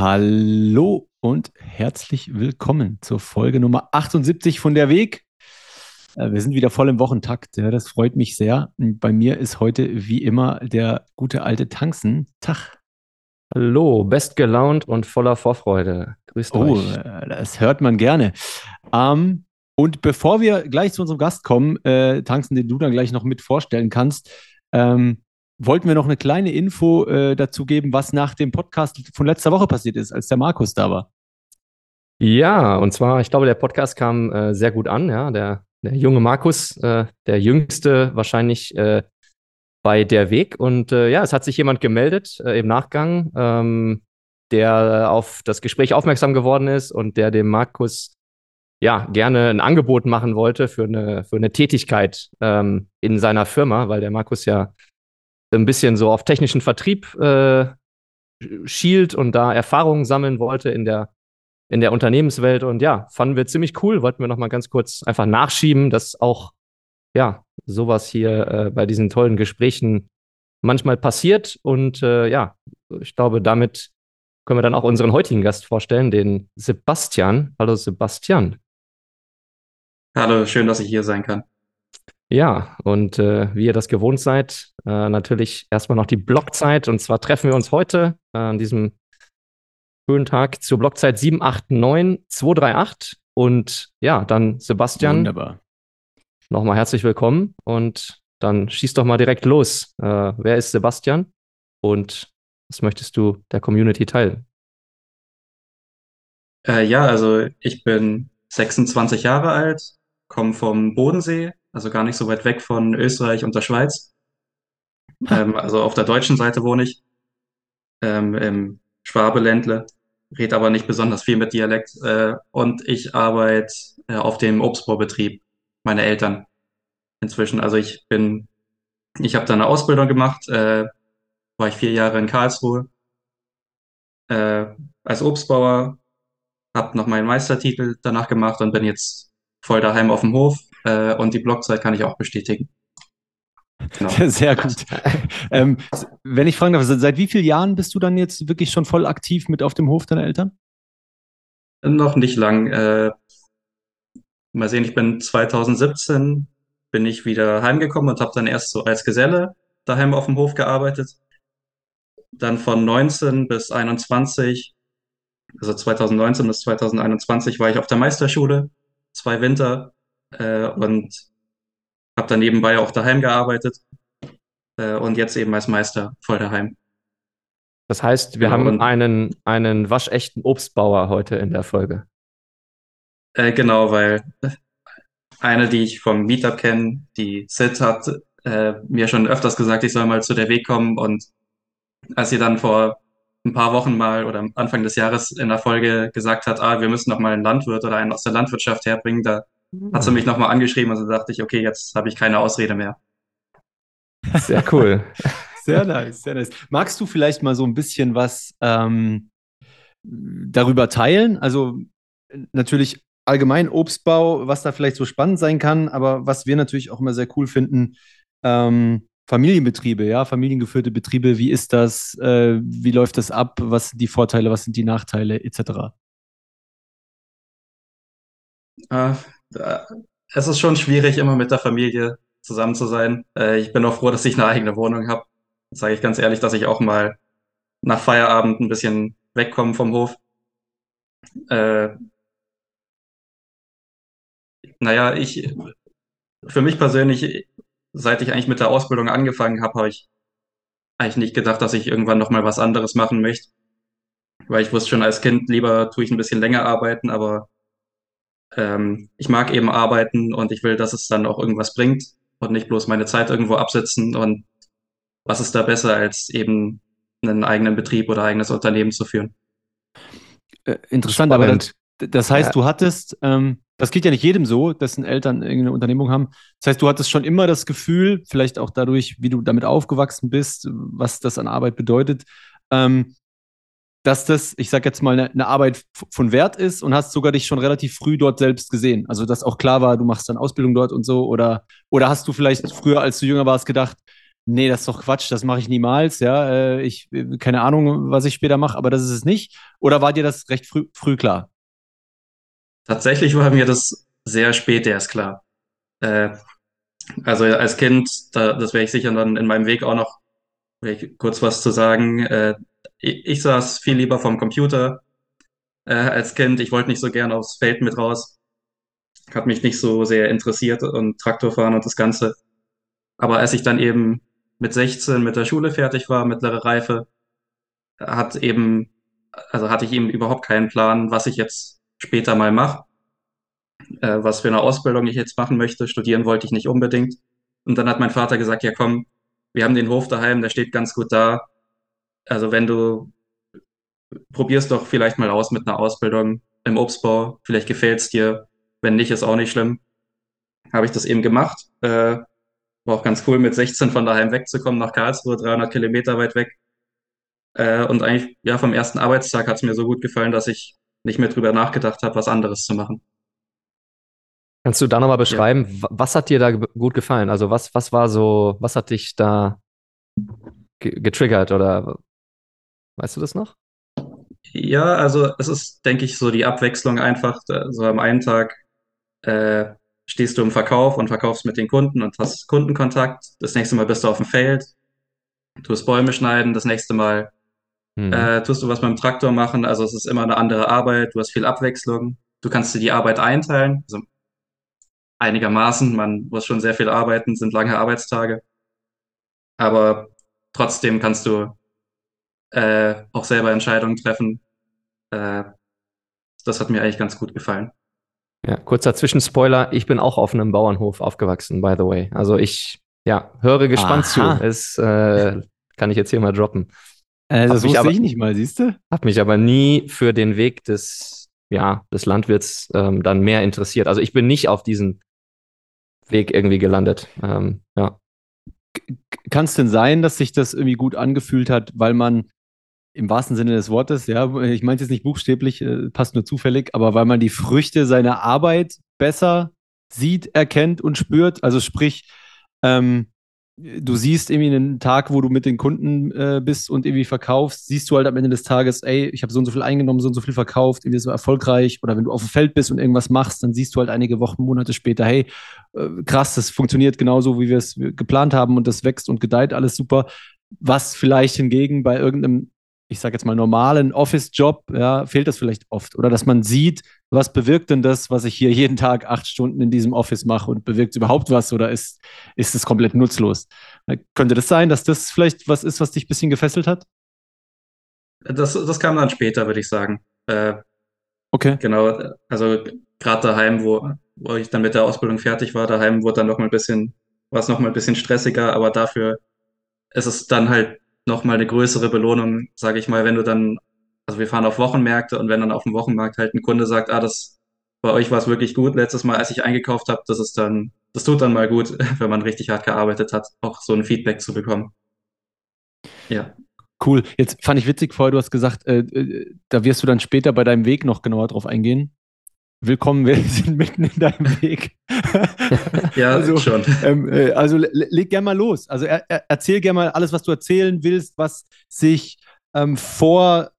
Hallo und herzlich willkommen zur Folge Nummer 78 von der Weg. Äh, Wir sind wieder voll im Wochentakt. Das freut mich sehr. Bei mir ist heute wie immer der gute alte Tanzen. Tag. Hallo, bestgelaunt und voller Vorfreude. Grüßt Oh, euch. äh, das hört man gerne. Ähm, und bevor wir gleich zu unserem Gast kommen, äh, Tanzen, den du dann gleich noch mit vorstellen kannst, ähm, wollten wir noch eine kleine Info äh, dazu geben, was nach dem Podcast von letzter Woche passiert ist, als der Markus da war. Ja, und zwar, ich glaube, der Podcast kam äh, sehr gut an. Ja, der, der junge Markus, äh, der jüngste wahrscheinlich äh, bei der Weg. Und äh, ja, es hat sich jemand gemeldet äh, im Nachgang, ähm, der auf das Gespräch aufmerksam geworden ist und der dem Markus ja gerne ein Angebot machen wollte für eine, für eine Tätigkeit ähm, in seiner Firma, weil der Markus ja ein bisschen so auf technischen Vertrieb äh, schielt und da Erfahrungen sammeln wollte in der, in der Unternehmenswelt. Und ja, fanden wir ziemlich cool. Wollten wir noch mal ganz kurz einfach nachschieben, dass auch ja sowas hier äh, bei diesen tollen Gesprächen manchmal passiert. Und äh, ja, ich glaube, damit können wir dann auch unseren heutigen Gast vorstellen, den Sebastian. Hallo Sebastian. Hallo, schön, dass ich hier sein kann. Ja, und äh, wie ihr das gewohnt seid, äh, natürlich erstmal noch die Blockzeit. Und zwar treffen wir uns heute äh, an diesem schönen Tag zur Blockzeit 789238. Und ja, dann Sebastian, Wunderbar. nochmal herzlich willkommen. Und dann schieß doch mal direkt los. Äh, wer ist Sebastian? Und was möchtest du der Community teilen? Äh, ja, also ich bin 26 Jahre alt, komme vom Bodensee, also gar nicht so weit weg von Österreich und der Schweiz. Ähm, also auf der deutschen Seite wohne ich, ähm, im Schwabeländle, rede aber nicht besonders viel mit Dialekt. Äh, und ich arbeite äh, auf dem Obstbaubetrieb, meine Eltern inzwischen. Also ich bin, ich habe da eine Ausbildung gemacht, äh, war ich vier Jahre in Karlsruhe äh, als Obstbauer, habe noch meinen Meistertitel danach gemacht und bin jetzt voll daheim auf dem Hof. Äh, und die Blockzeit kann ich auch bestätigen. Genau. Sehr gut. ähm, wenn ich fragen darf, se- seit wie vielen Jahren bist du dann jetzt wirklich schon voll aktiv mit auf dem Hof deiner Eltern? Noch nicht lang. Äh, mal sehen, ich bin 2017 bin ich wieder heimgekommen und habe dann erst so als Geselle daheim auf dem Hof gearbeitet. Dann von 19 bis 21, also 2019 bis 2021 war ich auf der Meisterschule, zwei Winter, äh, und habe dann nebenbei auch daheim gearbeitet, äh, und jetzt eben als Meister voll daheim. Das heißt, wir Genau, haben einen, einen waschechten Obstbauer heute in der Folge. Äh, genau, weil eine, die ich vom Meetup kenne, die Sid hat äh, mir schon öfters gesagt, ich soll mal zu der Weg kommen. Und als sie dann vor ein paar Wochen mal oder am Anfang des Jahres in der Folge gesagt hat, ah, wir müssen noch mal einen Landwirt oder einen aus der Landwirtschaft herbringen, da hat sie mich noch mal angeschrieben und so dachte ich, okay, jetzt habe ich keine Ausrede mehr. Sehr cool. Sehr nice, sehr nice. Magst du vielleicht mal so ein bisschen was ähm, darüber teilen? Also natürlich allgemein Obstbau, was da vielleicht so spannend sein kann, aber was wir natürlich auch immer sehr cool finden, ähm, Familienbetriebe, ja, familiengeführte Betriebe, wie ist das? Äh, wie läuft das ab? Was sind die Vorteile, was sind die Nachteile, etc.? Äh, es ist schon schwierig, immer mit der Familie zusammen zu sein. Äh, ich bin auch froh, dass ich eine eigene Wohnung habe. Sage ich ganz ehrlich, dass ich auch mal nach Feierabend ein bisschen wegkomme vom Hof. Äh, naja, ich, für mich persönlich, seit ich eigentlich mit der Ausbildung angefangen habe, habe ich eigentlich nicht gedacht, dass ich irgendwann noch mal was anderes machen möchte. Weil ich wusste schon als Kind, lieber tue ich ein bisschen länger arbeiten, aber ähm, ich mag eben arbeiten und ich will, dass es dann auch irgendwas bringt und nicht bloß meine Zeit irgendwo absitzen. Und was ist da besser, als eben einen eigenen Betrieb oder eigenes Unternehmen zu führen? Äh, interessant, aber Spannend. das, das heißt, Ja. du hattest, ähm, Das geht ja nicht jedem so, dessen Eltern irgendeine Unternehmung haben. Das heißt, du hattest schon immer das Gefühl, vielleicht auch dadurch, wie du damit aufgewachsen bist, was das an Arbeit bedeutet, ähm, dass das, ich sag jetzt mal, eine, eine Arbeit von Wert ist und hast sogar dich schon relativ früh dort selbst gesehen. Also, dass auch klar war, du machst dann Ausbildung dort und so. Oder, oder hast du vielleicht früher, als du jünger warst, gedacht, nee, das ist doch Quatsch, das mache ich niemals, ja, äh, ich, keine Ahnung, was ich später mache, aber das ist es nicht. Oder war dir das recht früh, früh klar? Tatsächlich war mir das sehr spät erst klar. Äh, also als Kind, da, das werde ich sicher dann in meinem Weg auch noch kurz was zu sagen. Äh, ich, ich, saß viel lieber vom Computer äh, als Kind. Ich wollte nicht so gern aufs Feld mit raus. Hat mich nicht so sehr interessiert und Traktorfahren und das Ganze. Aber als ich dann eben mit 16 mit der Schule fertig war, mittlere Reife, hat eben, also hatte ich eben überhaupt keinen Plan, was ich jetzt später mal mache, äh, was für eine Ausbildung ich jetzt machen möchte. Studieren wollte ich nicht unbedingt. Und dann hat mein Vater gesagt, ja komm, wir haben den Hof daheim, der steht ganz gut da. Also wenn du probierst doch vielleicht mal aus mit einer Ausbildung im Obstbau, vielleicht gefällt es dir. Wenn nicht, ist auch nicht schlimm. Habe ich das eben gemacht. Äh, war auch ganz cool, mit 16 von daheim wegzukommen nach Karlsruhe, 300 Kilometer weit weg. Äh, und eigentlich, ja, vom ersten Arbeitstag hat es mir so gut gefallen, dass ich nicht mehr drüber nachgedacht habe, was anderes zu machen. Kannst du da nochmal beschreiben, ja. was hat dir da gut gefallen? Also was, was war so, was hat dich da getriggert oder weißt du das noch? Ja, also es ist, denke ich, so die Abwechslung einfach. So am einen Tag äh, stehst du im Verkauf und verkaufst mit den Kunden und hast Kundenkontakt. Das nächste Mal bist du auf dem Feld, tust Bäume schneiden, das nächste Mal mhm. äh, tust du was beim Traktor machen. Also es ist immer eine andere Arbeit, du hast viel Abwechslung. Du kannst dir die Arbeit einteilen. Also einigermaßen. Man muss schon sehr viel arbeiten, sind lange Arbeitstage. Aber trotzdem kannst du äh, auch selber Entscheidungen treffen. Äh, das hat mir eigentlich ganz gut gefallen. Ja, kurzer Zwischenspoiler. Ich bin auch auf einem Bauernhof aufgewachsen, by the way. Also ich, ja, höre gespannt Aha. zu. Es äh, kann ich jetzt hier mal droppen. Äh, das wusste aber, ich nicht mal, siehst du? Hab mich aber nie für den Weg des, ja, des Landwirts ähm, dann mehr interessiert. Also ich bin nicht auf diesen Weg irgendwie gelandet. Ähm, ja. Kann es denn sein, dass sich das irgendwie gut angefühlt hat, weil man im wahrsten Sinne des Wortes, ja, ich meine jetzt nicht buchstäblich, äh, passt nur zufällig, aber weil man die Früchte seiner Arbeit besser sieht, erkennt und spürt. Also sprich, ähm, du siehst irgendwie einen Tag, wo du mit den Kunden äh, bist und irgendwie verkaufst, siehst du halt am Ende des Tages, ey, ich habe so und so viel eingenommen, so und so viel verkauft, irgendwie so erfolgreich. Oder wenn du auf dem Feld bist und irgendwas machst, dann siehst du halt einige Wochen, Monate später, hey, äh, krass, das funktioniert genauso, wie wir es geplant haben und das wächst und gedeiht, alles super. Was vielleicht hingegen bei irgendeinem ich sage jetzt mal, normalen Office-Job, ja, fehlt das vielleicht oft. Oder dass man sieht, was bewirkt denn das, was ich hier jeden Tag acht Stunden in diesem Office mache und bewirkt überhaupt was oder ist, ist es komplett nutzlos? Könnte das sein, dass das vielleicht was ist, was dich ein bisschen gefesselt hat? Das, das kam dann später, würde ich sagen. Äh, okay. Genau, also gerade daheim, wo, wo ich dann mit der Ausbildung fertig war, daheim wurde dann noch mal ein bisschen, war es noch mal ein bisschen stressiger, aber dafür ist es dann halt nochmal eine größere Belohnung, sage ich mal, wenn du dann, also wir fahren auf Wochenmärkte und wenn dann auf dem Wochenmarkt halt ein Kunde sagt, ah, das bei euch war es wirklich gut letztes Mal, als ich eingekauft habe, das ist dann, das tut dann mal gut, wenn man richtig hart gearbeitet hat, auch so ein Feedback zu bekommen. Ja. Cool. Jetzt fand ich witzig vorher, du hast gesagt, äh, äh da wirst du dann später bei deinem Weg noch genauer drauf eingehen. Willkommen, wir sind mitten in deinem Weg. ja, also, schon. Ähm, äh, also leg gerne mal los. Also er, er, erzähl gerne mal alles, was du erzählen willst, was sich ähm, vor,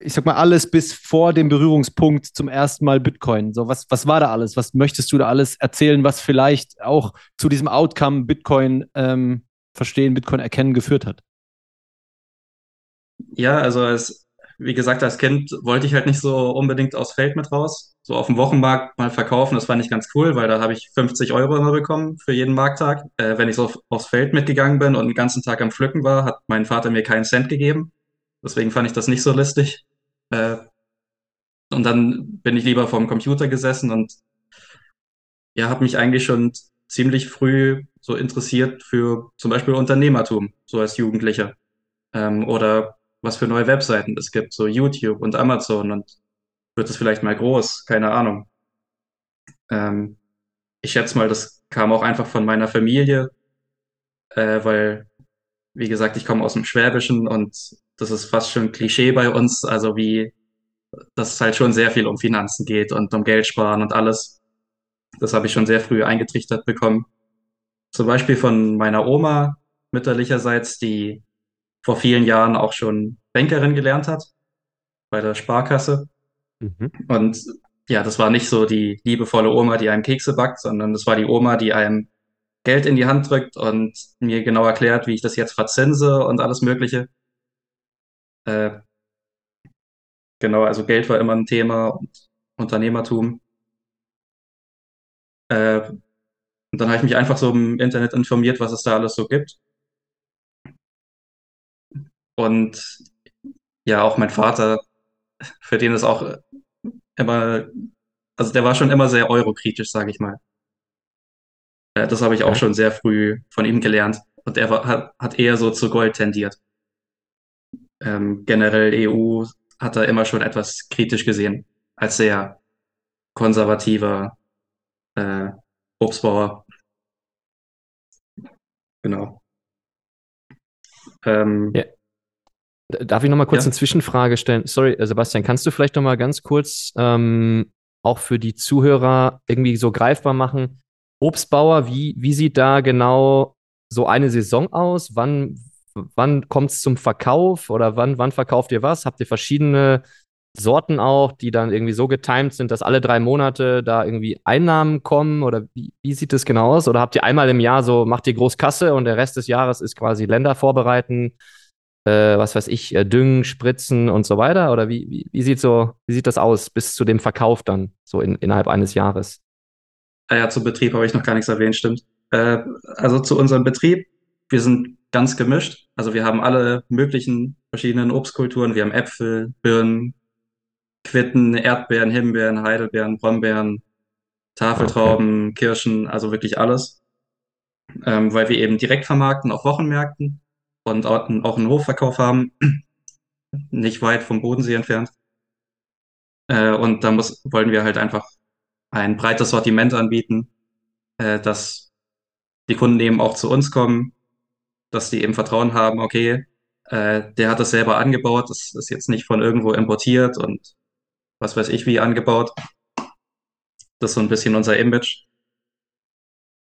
ich sag mal, alles bis vor dem Berührungspunkt zum ersten Mal Bitcoin. So, was, was war da alles? Was möchtest du da alles erzählen, was vielleicht auch zu diesem Outcome Bitcoin ähm, verstehen, Bitcoin erkennen geführt hat? Ja, also als wie gesagt, als Kind wollte ich halt nicht so unbedingt aufs Feld mit raus. So auf dem Wochenmarkt mal verkaufen, das fand ich ganz cool, weil da habe ich 50 Euro immer bekommen für jeden Markttag. Äh, wenn ich so auf, aufs Feld mitgegangen bin und den ganzen Tag am Pflücken war, hat mein Vater mir keinen Cent gegeben. Deswegen fand ich das nicht so listig. Äh, und dann bin ich lieber vorm Computer gesessen und ja, habe mich eigentlich schon ziemlich früh so interessiert für zum Beispiel Unternehmertum, so als Jugendlicher. Ähm, oder was für neue Webseiten es gibt, so YouTube und Amazon und wird es vielleicht mal groß, keine Ahnung. Ähm, ich schätze mal, das kam auch einfach von meiner Familie, äh, weil, wie gesagt, ich komme aus dem Schwäbischen und das ist fast schon Klischee bei uns, also wie, dass es halt schon sehr viel um Finanzen geht und um Geld sparen und alles. Das habe ich schon sehr früh eingetrichtert bekommen. Zum Beispiel von meiner Oma mütterlicherseits, die vor vielen Jahren auch schon Bankerin gelernt hat bei der Sparkasse. Mhm. Und ja, das war nicht so die liebevolle Oma, die einem Kekse backt, sondern das war die Oma, die einem Geld in die Hand drückt und mir genau erklärt, wie ich das jetzt verzinse und alles Mögliche. Äh, genau, also Geld war immer ein Thema und Unternehmertum. Äh, und dann habe ich mich einfach so im Internet informiert, was es da alles so gibt. Und ja, auch mein Vater, für den ist auch immer, also der war schon immer sehr eurokritisch, sage ich mal. Äh, das habe ich auch Ja. schon sehr früh von ihm gelernt. Und er war, hat, hat eher so zu Gold tendiert. Ähm, generell EU hat er immer schon etwas kritisch gesehen, als sehr konservativer äh, Obstbauer. Genau. Ähm, Ja. Darf ich noch mal kurz Ja. eine Zwischenfrage stellen? Sorry, äh, Sebastian, kannst du vielleicht noch mal ganz kurz ähm, auch für die Zuhörer irgendwie so greifbar machen? Obstbauer, wie, wie sieht da genau so eine Saison aus? Wann, wann kommt es zum Verkauf oder wann, wann verkauft ihr was? Habt ihr verschiedene Sorten auch, die dann irgendwie so getimed sind, dass alle drei Monate da irgendwie Einnahmen kommen? Oder wie, wie sieht das genau aus? Oder habt ihr einmal im Jahr so, macht ihr groß Kasse und der Rest des Jahres ist quasi Länder vorbereiten? Äh, was weiß ich, äh, Düngen, Spritzen und so weiter? Oder wie, wie, wie sieht so, wie sieht das aus bis zu dem Verkauf dann, so in, innerhalb eines Jahres? Ah ja, zum Betrieb habe ich noch gar nichts erwähnt, stimmt. Äh, also zu unserem Betrieb, wir sind ganz gemischt. Also wir haben alle möglichen verschiedenen Obstkulturen. Wir haben Äpfel, Birnen, Quitten, Erdbeeren, Himbeeren, Heidelbeeren, Brombeeren, Tafeltrauben, Kirschen, also wirklich alles. Ähm, weil wir eben direkt vermarkten auf Wochenmärkten und auch, einen Hofverkauf haben, nicht weit vom Bodensee entfernt. Äh, und da muss, wollen wir halt einfach ein breites Sortiment anbieten, äh, dass die Kunden eben auch zu uns kommen, dass die eben Vertrauen haben, okay, äh, der hat das selber angebaut, das ist jetzt nicht von irgendwo importiert und was weiß ich wie angebaut. Das ist so ein bisschen unser Image.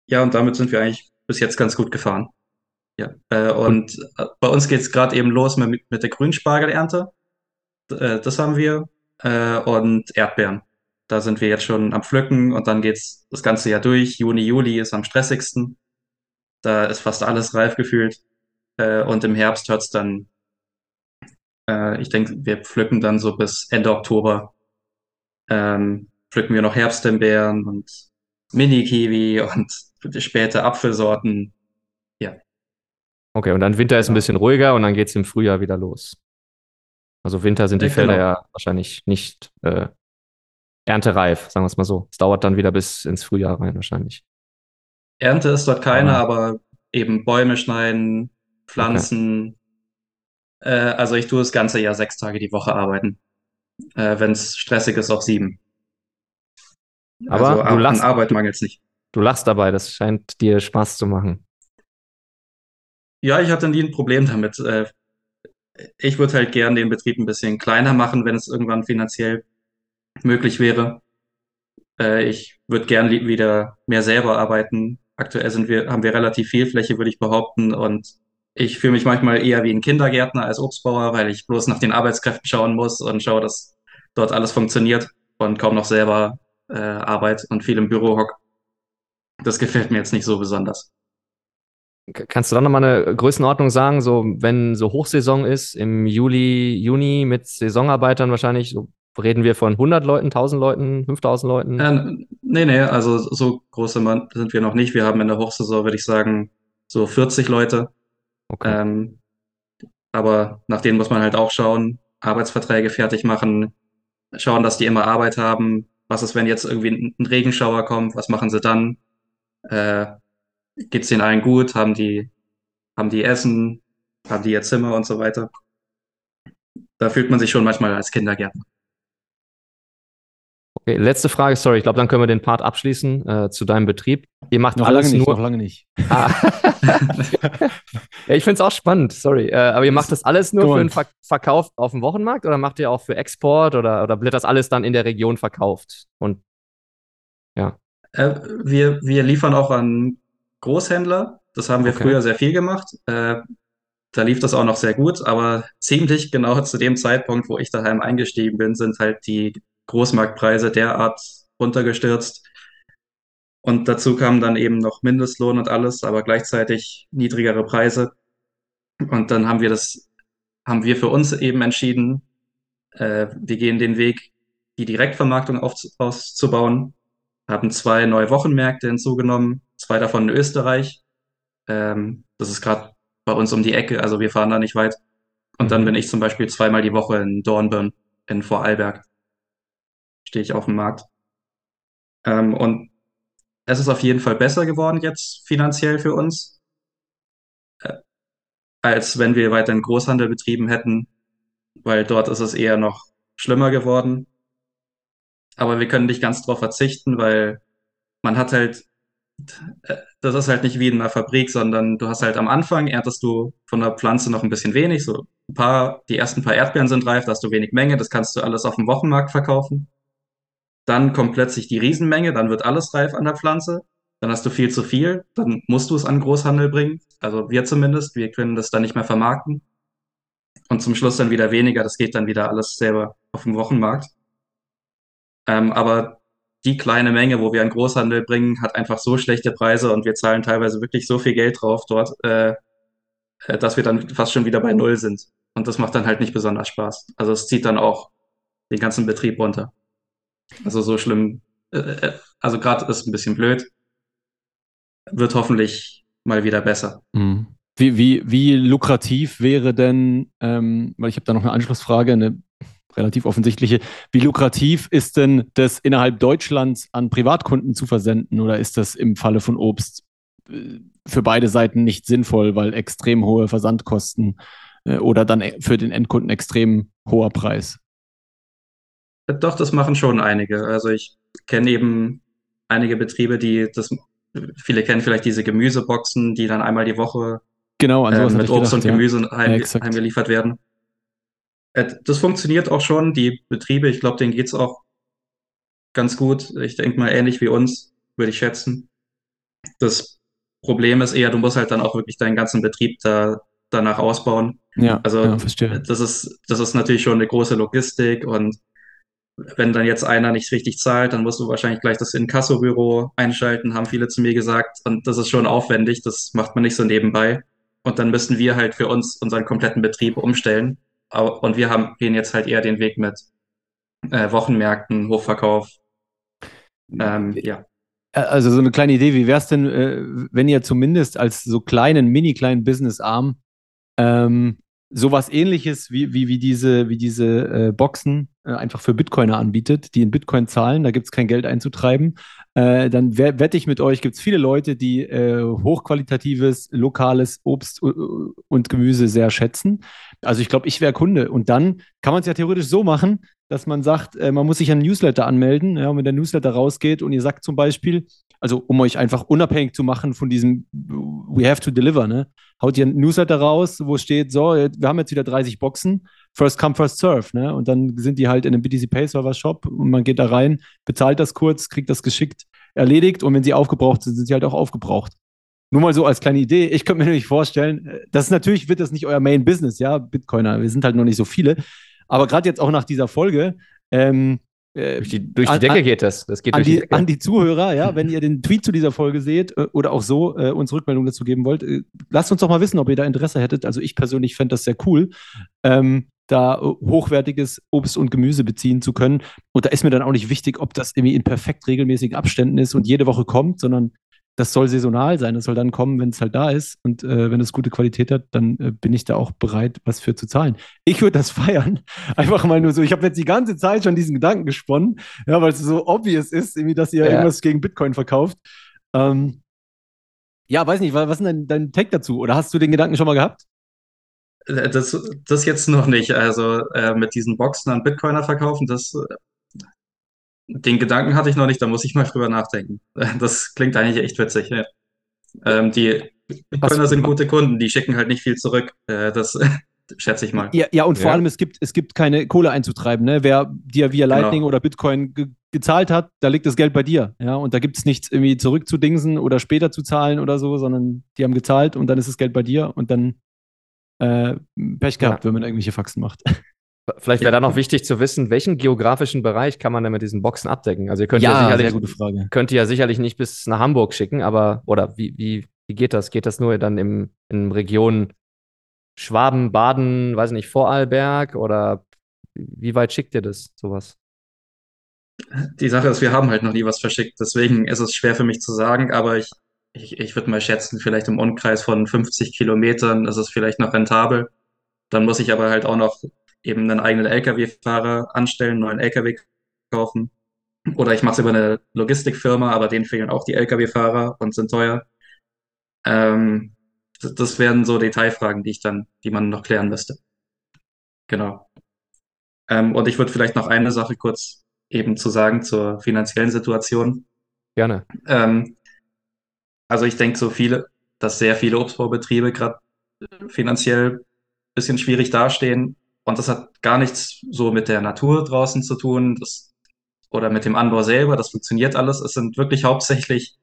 Ja, und damit sind wir eigentlich bis jetzt ganz gut gefahren. Ja, äh, und äh, bei uns geht's gerade eben los mit, mit der Grünspargelernte. Äh, das haben wir. Äh, und Erdbeeren. Da sind wir jetzt schon am Pflücken und dann geht's das ganze Jahr durch. Juni, Juli ist am stressigsten. Da ist fast alles reif gefühlt. Äh, und im Herbst hört's dann, äh, ich denke, wir pflücken dann so bis Ende Oktober. Ähm, pflücken wir noch Herbsthimbeeren und Mini-Kiwi und späte Apfelsorten. Okay, und dann Winter ist ein bisschen ruhiger und dann geht es im Frühjahr wieder los. Also Winter sind die Äh, Felder genau. ja wahrscheinlich nicht äh, erntereif, sagen wir es mal so. Es dauert dann wieder bis ins Frühjahr rein wahrscheinlich. Ernte ist dort keine, Aber- aber eben Bäume schneiden, Pflanzen. Äh, also ich tue das ganze Jahr sechs Tage die Woche arbeiten. Äh, Wenn es stressig ist, auch sieben. Aber also du lachst- Arbeit mangelt es nicht. Du lachst dabei, das scheint dir Spaß zu machen. Ja, ich hatte nie ein Problem damit. Äh, Ich würde halt gern den Betrieb ein bisschen kleiner machen, wenn es irgendwann finanziell möglich wäre. Äh, Ich würde gern wieder mehr selber arbeiten. Aktuell sind wir, haben wir relativ viel Fläche, würde ich behaupten. Und ich fühle mich manchmal eher wie ein Kindergärtner als Obstbauer, weil ich bloß nach den Arbeitskräften schauen muss und schaue, dass dort alles funktioniert und kaum noch selber äh, Arbeit und viel im Büro hock. Das gefällt mir jetzt nicht so besonders. Kannst du da nochmal eine Größenordnung sagen, so wenn so Hochsaison ist, im Juli, Juni mit Saisonarbeitern wahrscheinlich, so reden wir von 100 Leuten, 1000 Leuten, 5000 Leuten? Äh, nee, nee, also so große Mann sind wir noch nicht. Wir haben in der Hochsaison, würde ich sagen, so 40 Leute. Okay. Ähm, aber nach denen muss man halt auch schauen, Arbeitsverträge fertig machen, schauen, dass die immer Arbeit haben. Was ist, wenn jetzt irgendwie ein, ein Regenschauer kommt? Was machen sie dann? Äh, geht's denen allen gut? Haben die, haben die Essen? Haben die ihr Zimmer und so weiter? Da fühlt man sich schon manchmal als Kindergärtner. Okay, letzte Frage, sorry, ich glaube, dann können wir den Part abschließen äh, zu deinem Betrieb. Ihr macht Noch alles lange nicht, nur. noch lange nicht. Ah. ja, ich finde es auch spannend, sorry. Äh, aber ihr macht das alles nur Go für den Ver Verkauf auf dem Wochenmarkt oder macht ihr auch für Export oder, oder wird das alles dann in der Region verkauft? Und Äh, wir, wir liefern auch an Großhändler. Das haben wir Okay. früher sehr viel gemacht. Äh, da lief das auch noch sehr gut, aber ziemlich genau zu dem Zeitpunkt, wo ich daheim eingestiegen bin, sind halt die Großmarktpreise derart runtergestürzt. Und dazu kam dann eben noch Mindestlohn und alles, aber gleichzeitig niedrigere Preise. Und dann haben wir das, haben wir für uns eben entschieden, äh, wir gehen den Weg, die Direktvermarktung auf, auszubauen, haben zwei neue Wochenmärkte hinzugenommen, zwei davon in Österreich. Ähm, das ist gerade bei uns um die Ecke, also wir fahren da nicht weit. Und dann Mhm. bin ich zum Beispiel zweimal die Woche in Dornbirn, in Vorarlberg. Stehe ich auf dem Markt. Ähm, und es ist auf jeden Fall besser geworden jetzt finanziell für uns, äh, als wenn wir weiter in Großhandel betrieben hätten, weil dort ist es eher noch schlimmer geworden. Aber wir können nicht ganz drauf verzichten, weil man hat halt, das ist halt nicht wie in einer Fabrik, sondern du hast halt am Anfang erntest du von der Pflanze noch ein bisschen wenig, so ein paar, die ersten paar Erdbeeren sind reif, da hast du wenig Menge, das kannst du alles auf dem Wochenmarkt verkaufen. Dann kommt plötzlich die Riesenmenge, dann wird alles reif an der Pflanze. Dann hast du viel zu viel, dann musst du es an Großhandel bringen. Also wir zumindest, wir können das dann nicht mehr vermarkten. Und zum Schluss dann wieder weniger, das geht dann wieder alles selber auf dem Wochenmarkt. Ähm, aber die kleine Menge, wo wir den Großhandel bringen, hat einfach so schlechte Preise und wir zahlen teilweise wirklich so viel Geld drauf dort, äh, äh, dass wir dann fast schon wieder bei Null sind. Und das macht dann halt nicht besonders Spaß. Also es zieht dann auch den ganzen Betrieb runter. Also so schlimm. Äh, äh, also gerade ist ein bisschen blöd. Wird hoffentlich mal wieder besser. Mhm. Wie, wie, wie lukrativ wäre denn, ähm, weil ich habe da noch eine Anschlussfrage, eine relativ offensichtliche, wie lukrativ ist denn das innerhalb Deutschlands an Privatkunden zu versenden oder ist das im Falle von Obst äh, für beide Seiten nicht sinnvoll, weil extrem hohe Versandkosten äh, oder dann e- für den Endkunden extrem hoher Preis? Äh, Doch, das machen schon einige. Also ich kenne eben einige Betriebe, die das, viele kennen vielleicht diese Gemüseboxen, die dann einmal die Woche Genau, äh, mit Obst gedacht, und ja. Gemüse heim, Ja, heimgeliefert werden. Äh, Das funktioniert auch schon. Die Betriebe, ich glaube, denen geht's auch ganz gut. Ich denke mal ähnlich wie uns, würde ich schätzen. Das Problem ist eher, du musst halt dann auch wirklich deinen ganzen Betrieb da danach ausbauen. Ja, Also ja, verstehe. das ist, das ist natürlich schon eine große Logistik und wenn dann jetzt einer nicht richtig zahlt, dann musst du wahrscheinlich gleich das Inkassobüro einschalten, haben viele zu mir gesagt. Und das ist schon aufwendig, das macht man nicht so nebenbei. Und dann müssten wir halt für uns unseren kompletten Betrieb umstellen. Und wir haben, gehen jetzt halt eher den Weg mit äh, Wochenmärkten, Hochverkauf. Ähm, ja. Also so eine kleine Idee, wie wäre es denn, äh, wenn ihr zumindest als so kleinen, mini kleinen Business-Arm ähm, sowas ähnliches wie, wie, wie diese, wie diese äh, Boxen äh, einfach für Bitcoiner anbietet, die in Bitcoin zahlen, da gibt es kein Geld einzutreiben. Äh, dann we- wette ich mit euch, gibt es viele Leute, die äh, hochqualitatives, lokales Obst und Gemüse sehr schätzen. Also ich glaube, ich wäre Kunde. Und dann kann man es ja theoretisch so machen, dass man sagt, äh, man muss sich an Newsletter anmelden. Ja, und wenn der Newsletter rausgeht und ihr sagt zum Beispiel, also um euch einfach unabhängig zu machen von diesem We have to deliver, ne? Haut ihr einen Newsletter raus, wo steht, so, wir haben jetzt wieder 30 Boxen, first come, first serve, ne? Und dann sind die halt in einem BTC Pay Server Shop und man geht da rein, bezahlt das kurz, kriegt das geschickt erledigt und wenn sie aufgebraucht sind, sind sie halt auch aufgebraucht. Nur mal so als kleine Idee. Ich könnte mir nämlich vorstellen, äh, das ist natürlich wird das nicht euer Main Business, ja, Bitcoiner. Wir sind halt noch nicht so viele. Aber gerade jetzt auch nach dieser Folge, ähm, äh, Durch die, durch die Decke an- geht das. Das geht an durch die die, an die Zuhörer, ja, wenn ihr den Tweet zu dieser Folge seht äh, oder auch so äh, uns Rückmeldung dazu geben wollt, äh, lasst uns doch mal wissen, ob ihr da Interesse hättet. Also ich persönlich fände das sehr cool, ähm, da äh, hochwertiges Obst und Gemüse beziehen zu können. Und da ist mir dann auch nicht wichtig, ob das irgendwie in perfekt regelmäßigen Abständen ist und jede Woche kommt, sondern das soll saisonal sein. Das soll dann kommen, wenn es halt da ist. Und äh, wenn es gute Qualität hat, dann äh, bin ich da auch bereit, was für zu zahlen. Ich würde das feiern. Einfach mal nur so. Ich habe jetzt die ganze Zeit schon diesen Gedanken gesponnen, ja, weil es so obvious ist, irgendwie, dass ihr Ja. irgendwas gegen Bitcoin verkauft. Ähm, ja, weiß nicht, wa- was ist denn dein, dein Take dazu? Oder hast du den Gedanken schon mal gehabt? Äh, Das, das jetzt noch nicht. Also äh, mit diesen Boxen an Bitcoiner verkaufen, das, Den Gedanken hatte ich noch nicht, da muss ich mal drüber nachdenken. Das klingt eigentlich echt witzig. Ja. Ähm, die Bitcoiner sind gute Kunden, die schicken halt nicht viel zurück. Äh, das schätze ich mal. Ja, ja und vor Ja. allem, es gibt, es gibt keine Kohle einzutreiben. Ne? Wer dir via Genau. Lightning oder Bitcoin ge gezahlt hat, da liegt das Geld bei dir. Ja? Und da gibt es nichts irgendwie zurückzudingsen oder später zu zahlen oder so, sondern die haben gezahlt und dann ist das Geld bei dir und dann äh, Pech gehabt, wenn man irgendwelche Faxen macht. Vielleicht wäre da noch wichtig zu wissen, welchen geografischen Bereich kann man denn mit diesen Boxen abdecken? Also ihr könnt ja, sehr sicherlich, gute Frage. könnt ihr ja sicherlich nicht bis nach Hamburg schicken, aber oder wie, wie, wie geht das? Geht das nur dann im, in Regionen Schwaben, Baden, weiß nicht, Vorarlberg oder wie weit schickt ihr das, sowas? Die Sache ist, wir haben halt noch nie was verschickt, deswegen ist es schwer für mich zu sagen, aber ich, ich, ich würde mal schätzen, vielleicht im Umkreis von 50 Kilometern ist es vielleicht noch rentabel. Dann muss ich aber halt auch noch eben einen eigenen LKW-Fahrer anstellen, einen neuen LKW kaufen. Oder ich mache es über eine Logistikfirma, aber denen fehlen auch die LKW-Fahrer und sind teuer. Ähm, das, das wären so Detailfragen, die ich dann, die man noch klären müsste. Genau. Ähm, und ich würde vielleicht noch eine Sache kurz eben zu sagen zur finanziellen Situation. Gerne. Ähm, also ich denke so viele, dass sehr viele Obstbaubetriebe gerade finanziell ein bisschen schwierig dastehen. Und das hat gar nichts so mit der Natur draußen zu tun, das, oder mit dem Anbau selber. Das funktioniert alles. Es sind wirklich hauptsächlich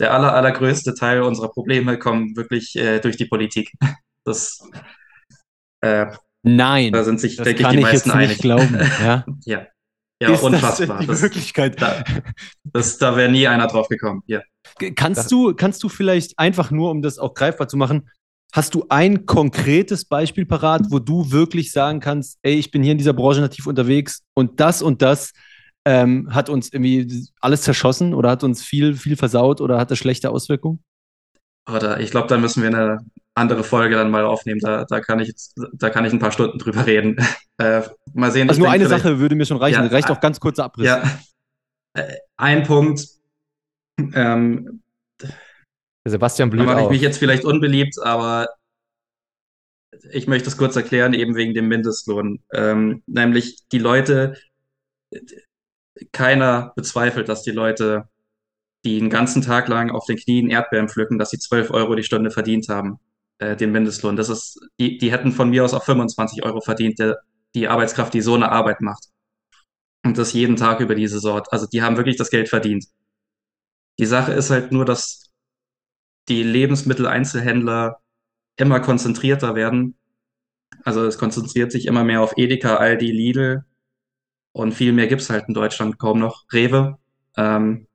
der aller, allergrößte Teil unserer Probleme kommen wirklich äh, durch die Politik. Das, äh, Nein, da sind sich, das denke ich, kann die ich jetzt meisten nicht einig. glauben. Ja? Ja, ja, ist unfassbar. das die Das, Wirklichkeit? da, das, da wäre nie einer drauf gekommen. Ja. Kannst du, kannst du vielleicht einfach nur, um das auch greifbar zu machen, hast du ein konkretes Beispiel parat, wo du wirklich sagen kannst, ey, ich bin hier in dieser Branche nativ unterwegs und das und das ähm, hat uns irgendwie alles zerschossen oder hat uns viel, viel versaut oder hatte schlechte Auswirkungen? Oder ich glaube, da müssen wir eine andere Folge dann mal aufnehmen. Da, da kann ich da kann ich ein paar Stunden drüber reden. Äh, mal sehen. Also ich nur eine Sache würde mir schon reichen. Ja, Reicht äh, auch ganz kurzer Abriss. Ja. Äh, Ein Punkt. Ähm, Sebastian da blüht mache ich mich jetzt vielleicht unbeliebt, aber ich möchte es kurz erklären, eben wegen dem Mindestlohn. Ähm, nämlich die Leute, keiner bezweifelt, dass die Leute, die einen ganzen Tag lang auf den Knien Erdbeeren pflücken, dass sie 12 Euro die Stunde verdient haben, äh, den Mindestlohn. Das ist, die, die hätten von mir aus auch 25 Euro verdient, der, die Arbeitskraft, die so eine Arbeit macht. Und das jeden Tag über diese Sort. Also die haben wirklich das Geld verdient. Die Sache ist halt nur, dass die Lebensmitteleinzelhändler immer konzentrierter werden. Also es konzentriert sich immer mehr auf Edeka, Aldi, Lidl und viel mehr gibt's halt in Deutschland kaum noch. Rewe. Ähm,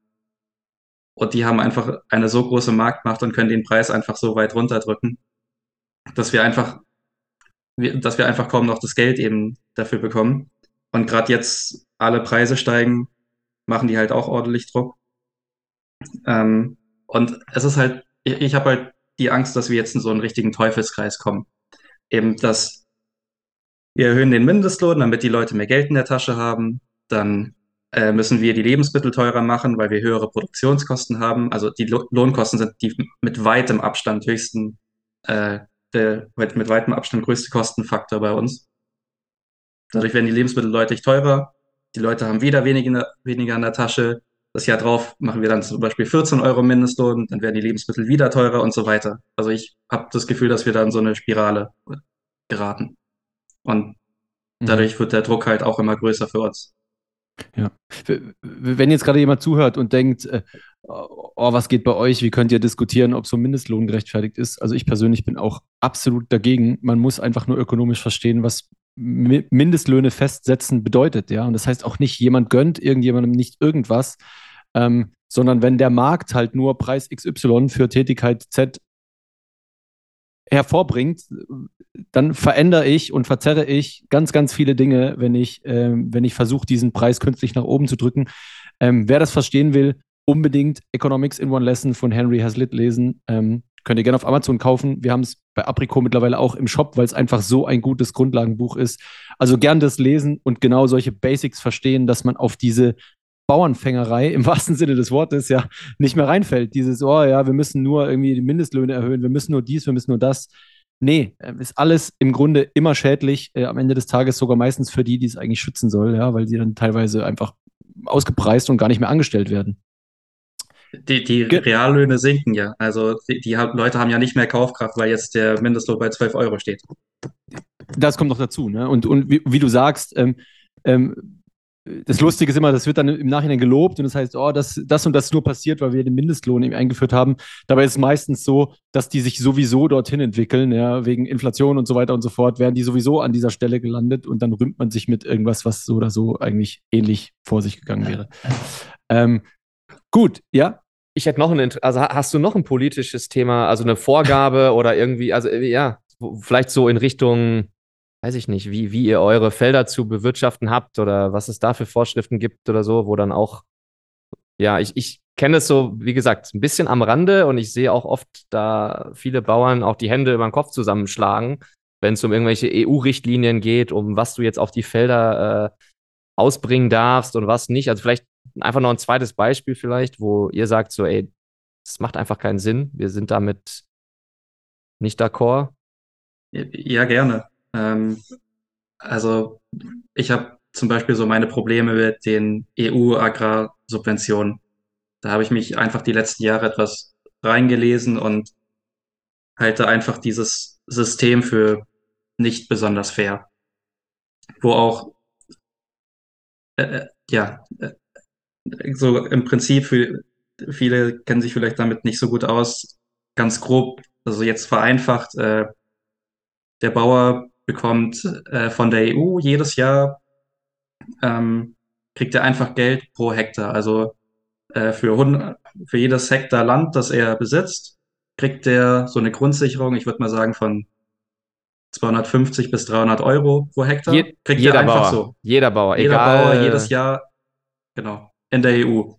und die haben einfach eine so große Marktmacht und können den Preis einfach so weit runterdrücken, dass wir einfach, dass wir einfach kaum noch das Geld eben dafür bekommen. Und gerade jetzt alle Preise steigen, machen die halt auch ordentlich Druck. Ähm, und es ist halt, ich, ich habe halt die Angst, dass wir jetzt in so einen richtigen Teufelskreis kommen. Eben, dass wir erhöhen den Mindestlohn, damit die Leute mehr Geld in der Tasche haben. Dann äh, müssen wir die Lebensmittel teurer machen, weil wir höhere Produktionskosten haben. Also die Lo Lohnkosten sind die mit weitem Abstand höchsten, äh, der mit weitem Abstand größte Kostenfaktor bei uns. Dadurch werden die Lebensmittel deutlich teurer. Die Leute haben wieder weniger, weniger in der Tasche. Das Jahr drauf machen wir dann zum Beispiel 14 Euro Mindestlohn, dann werden die Lebensmittel wieder teurer und so weiter. Also ich habe das Gefühl, dass wir da in so eine Spirale geraten. Und dadurch wird der Druck halt auch immer größer für uns. Ja. Wenn jetzt gerade jemand zuhört und denkt, äh, oh, was geht bei euch? Wie könnt ihr diskutieren, ob so ein Mindestlohn gerechtfertigt ist? Also ich persönlich bin auch absolut dagegen. Man muss einfach nur ökonomisch verstehen, was Mindestlöhne festsetzen bedeutet, ja. Und das heißt auch nicht, jemand gönnt irgendjemandem nicht irgendwas, ähm, sondern wenn der Markt halt nur Preis XY für Tätigkeit Z hervorbringt, dann verändere ich und verzerre ich ganz, ganz viele Dinge, wenn ich, ähm, wenn ich versuche, diesen Preis künstlich nach oben zu drücken. Ähm, wer das verstehen will, unbedingt Economics in One Lesson von Henry Hazlitt lesen. Ähm, könnt ihr gerne auf Amazon kaufen. Wir haben es bei Apricot mittlerweile auch im Shop, weil es einfach so ein gutes Grundlagenbuch ist. Also gern das lesen und genau solche Basics verstehen, dass man auf diese Bauernfängerei im wahrsten Sinne des Wortes ja nicht mehr reinfällt. Dieses, oh ja, wir müssen nur irgendwie die Mindestlöhne erhöhen, wir müssen nur dies, wir müssen nur das. Nee, äh, ist alles im Grunde immer schädlich, äh, am Ende des Tages sogar meistens für die, die es eigentlich schützen soll, ja, weil die dann teilweise einfach ausgepreist und gar nicht mehr angestellt werden. Die, die Reallöhne sinken ja. Also die, die Leute haben ja nicht mehr Kaufkraft, weil jetzt der Mindestlohn bei 12 Euro steht. Das kommt noch dazu. Ne? Und, und wie, wie du sagst, ähm, ähm, das Lustige ist immer, das wird dann im Nachhinein gelobt und das heißt, oh, das, das und das nur passiert, weil wir den Mindestlohn eben eingeführt haben. Dabei ist es meistens so, dass die sich sowieso dorthin entwickeln, ja, wegen Inflation und so weiter und so fort, werden die sowieso an dieser Stelle gelandet und dann rühmt man sich mit irgendwas, was so oder so eigentlich ähnlich vor sich gegangen wäre. Ähm, gut, ja. Ich hätte noch ein, also ha- hast du noch ein politisches Thema, also eine Vorgabe oder irgendwie, also äh, ja, vielleicht so in Richtung, weiß ich nicht, wie, wie ihr eure Felder zu bewirtschaften habt oder was es da für Vorschriften gibt oder so, wo dann auch, ja, ich, ich kenne es so, wie gesagt, ein bisschen am Rande und ich sehe auch oft da viele Bauern auch die Hände über den Kopf zusammenschlagen, wenn es um irgendwelche EU-Richtlinien geht, um was du jetzt auf die Felder äh, ausbringen darfst und was nicht. Also vielleicht einfach noch ein zweites Beispiel vielleicht, wo ihr sagt so, ey, das macht einfach keinen Sinn. Wir sind damit nicht d'accord. Ja, gerne. Ähm, also ich habe zum Beispiel so meine Probleme mit den EU-Agrarsubventionen. Da habe ich mich einfach die letzten Jahre etwas reingelesen und halte einfach dieses System für nicht besonders fair. Wo auch, äh, äh, ja, äh, so im Prinzip für viele kennen sich vielleicht damit nicht so gut aus. Ganz grob, also jetzt vereinfacht, äh, der Bauer bekommt äh, von der EU jedes Jahr, ähm, kriegt er einfach Geld pro Hektar. Also äh, für, 100, für jedes Hektar Land, das er besitzt, kriegt er so eine Grundsicherung, ich würde mal sagen von 250 bis 300 Euro pro Hektar. Je, kriegt jeder er einfach Bauer, so. jeder Bauer, Jeder egal. Bauer jedes Jahr, genau, in der EU.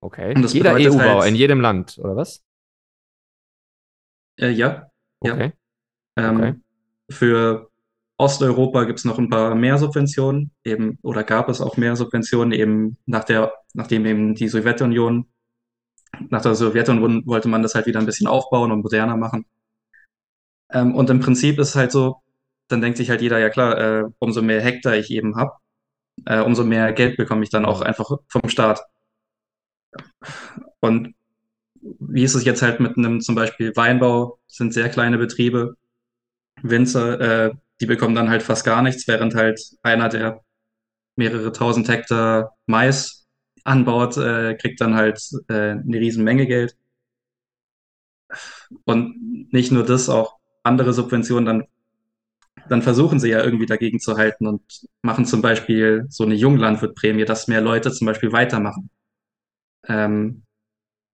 Okay. Und das Jeder EU-Bauer halt- in jedem Land, oder was? Äh, ja, Ja. Okay. Ähm, Okay. Für Osteuropa gibt es noch ein paar mehr Subventionen, eben, oder gab es auch mehr Subventionen, eben nach der, nachdem eben die Sowjetunion, nach der Sowjetunion wollte man das halt wieder ein bisschen aufbauen und moderner machen. Ähm, und im Prinzip ist es halt so, dann denkt sich halt jeder, ja klar, äh, umso mehr Hektar ich eben habe, äh, umso mehr Geld bekomme ich dann auch einfach vom Staat. Und wie ist es jetzt halt mit einem zum Beispiel Weinbau, sind sehr kleine Betriebe, Winzer, äh, die bekommen dann halt fast gar nichts, während halt einer, der mehrere tausend Hektar Mais anbaut, äh, kriegt dann halt äh, eine riesen Menge Geld. Und nicht nur das, auch andere Subventionen, dann, dann versuchen sie ja irgendwie dagegen zu halten und machen zum Beispiel so eine Junglandwirtprämie, dass mehr Leute zum Beispiel weitermachen. Ähm,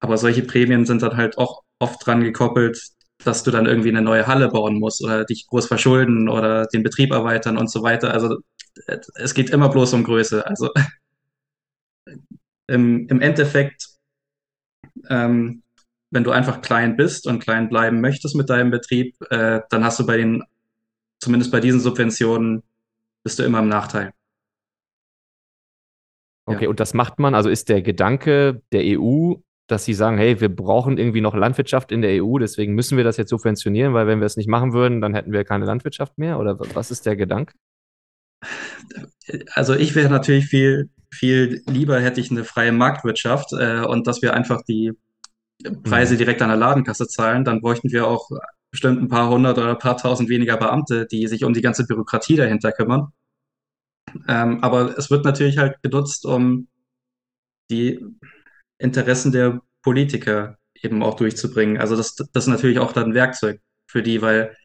aber solche Prämien sind dann halt auch oft dran gekoppelt, dass du dann irgendwie eine neue Halle bauen musst oder dich groß verschulden oder den Betrieb erweitern und so weiter. Also äh, es geht immer bloß um Größe. Also im, im Endeffekt, ähm, wenn du einfach klein bist und klein bleiben möchtest mit deinem Betrieb, äh, dann hast du bei den, zumindest bei diesen Subventionen, bist du immer im Nachteil. Okay, und das macht man, also ist der Gedanke der EU, dass sie sagen, hey, wir brauchen irgendwie noch Landwirtschaft in der EU, deswegen müssen wir das jetzt subventionieren, weil wenn wir es nicht machen würden, dann hätten wir keine Landwirtschaft mehr? Oder was ist der Gedanke? Also ich wäre natürlich viel, viel lieber hätte ich eine freie Marktwirtschaft äh, und dass wir einfach die Preise direkt an der Ladenkasse zahlen, dann bräuchten wir auch bestimmt ein paar hundert oder ein paar tausend weniger Beamte, die sich um die ganze Bürokratie dahinter kümmern. Ähm, aber es wird natürlich halt genutzt, um die Interessen der Politiker eben auch durchzubringen. Also das, das ist natürlich auch dann ein Werkzeug für die, weil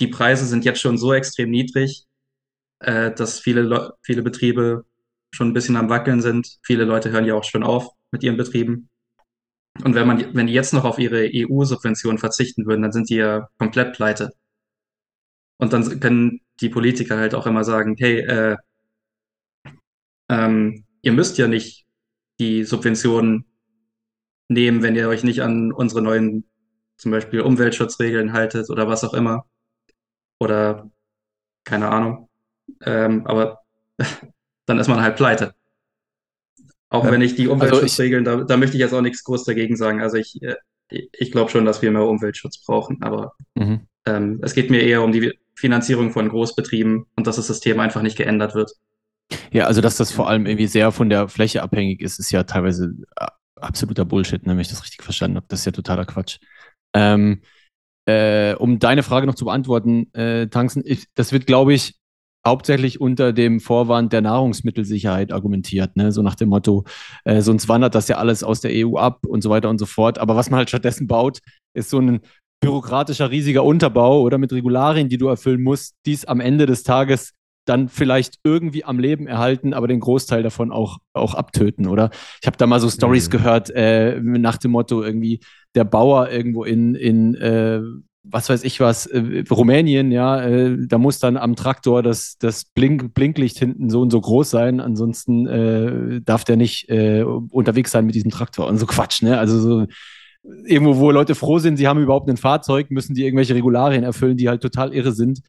die Preise sind jetzt schon so extrem niedrig, äh, dass viele, viele Betriebe schon ein bisschen am Wackeln sind. Viele Leute hören ja auch schon auf mit ihren Betrieben. Und wenn man, wenn die jetzt noch auf ihre EU-Subventionen verzichten würden, dann sind die ja komplett pleite. Und dann können die Politiker halt auch immer sagen, hey, äh, ähm, ihr müsst ja nicht die Subventionen nehmen, wenn ihr euch nicht an unsere neuen, zum Beispiel Umweltschutzregeln haltet oder was auch immer. Oder keine Ahnung. Ähm, aber dann ist man halt pleite. Auch Ähm, wenn ich die also ich- Umweltschutzregeln, da, da möchte ich jetzt auch nichts groß dagegen sagen. Also ich, äh, ich glaube schon, dass wir mehr Umweltschutz brauchen, aber Mhm. ähm, es geht mir eher um die Finanzierung von Großbetrieben und dass das System einfach nicht geändert wird. Ja, also dass das vor allem irgendwie sehr von der Fläche abhängig ist, ist ja teilweise äh, absoluter Bullshit, ne, wenn ich das richtig verstanden habe. Das ist ja totaler Quatsch. Ähm, äh, um deine Frage noch zu beantworten, äh, Tanzen, ich, das wird, glaube ich, hauptsächlich unter dem Vorwand der Nahrungsmittelsicherheit argumentiert, ne? so nach dem Motto, äh, sonst wandert das ja alles aus der EU ab und so weiter und so fort. Aber was man halt stattdessen baut, ist so ein bürokratischer, riesiger Unterbau oder mit Regularien, die du erfüllen musst, die es am Ende des Tages dann vielleicht irgendwie am Leben erhalten, aber den Großteil davon auch, auch abtöten, oder? Ich habe da mal so Stories mhm. gehört, äh, nach dem Motto, irgendwie der Bauer irgendwo in, in äh, was weiß ich was, äh, Rumänien, ja, äh, da muss dann am Traktor das, das Blink, Blinklicht hinten so und so groß sein, ansonsten äh, darf der nicht äh, unterwegs sein mit diesem Traktor und so Quatsch, ne? Also so irgendwo, wo Leute froh sind, sie haben überhaupt ein Fahrzeug, müssen die irgendwelche Regularien erfüllen, die halt total irre sind,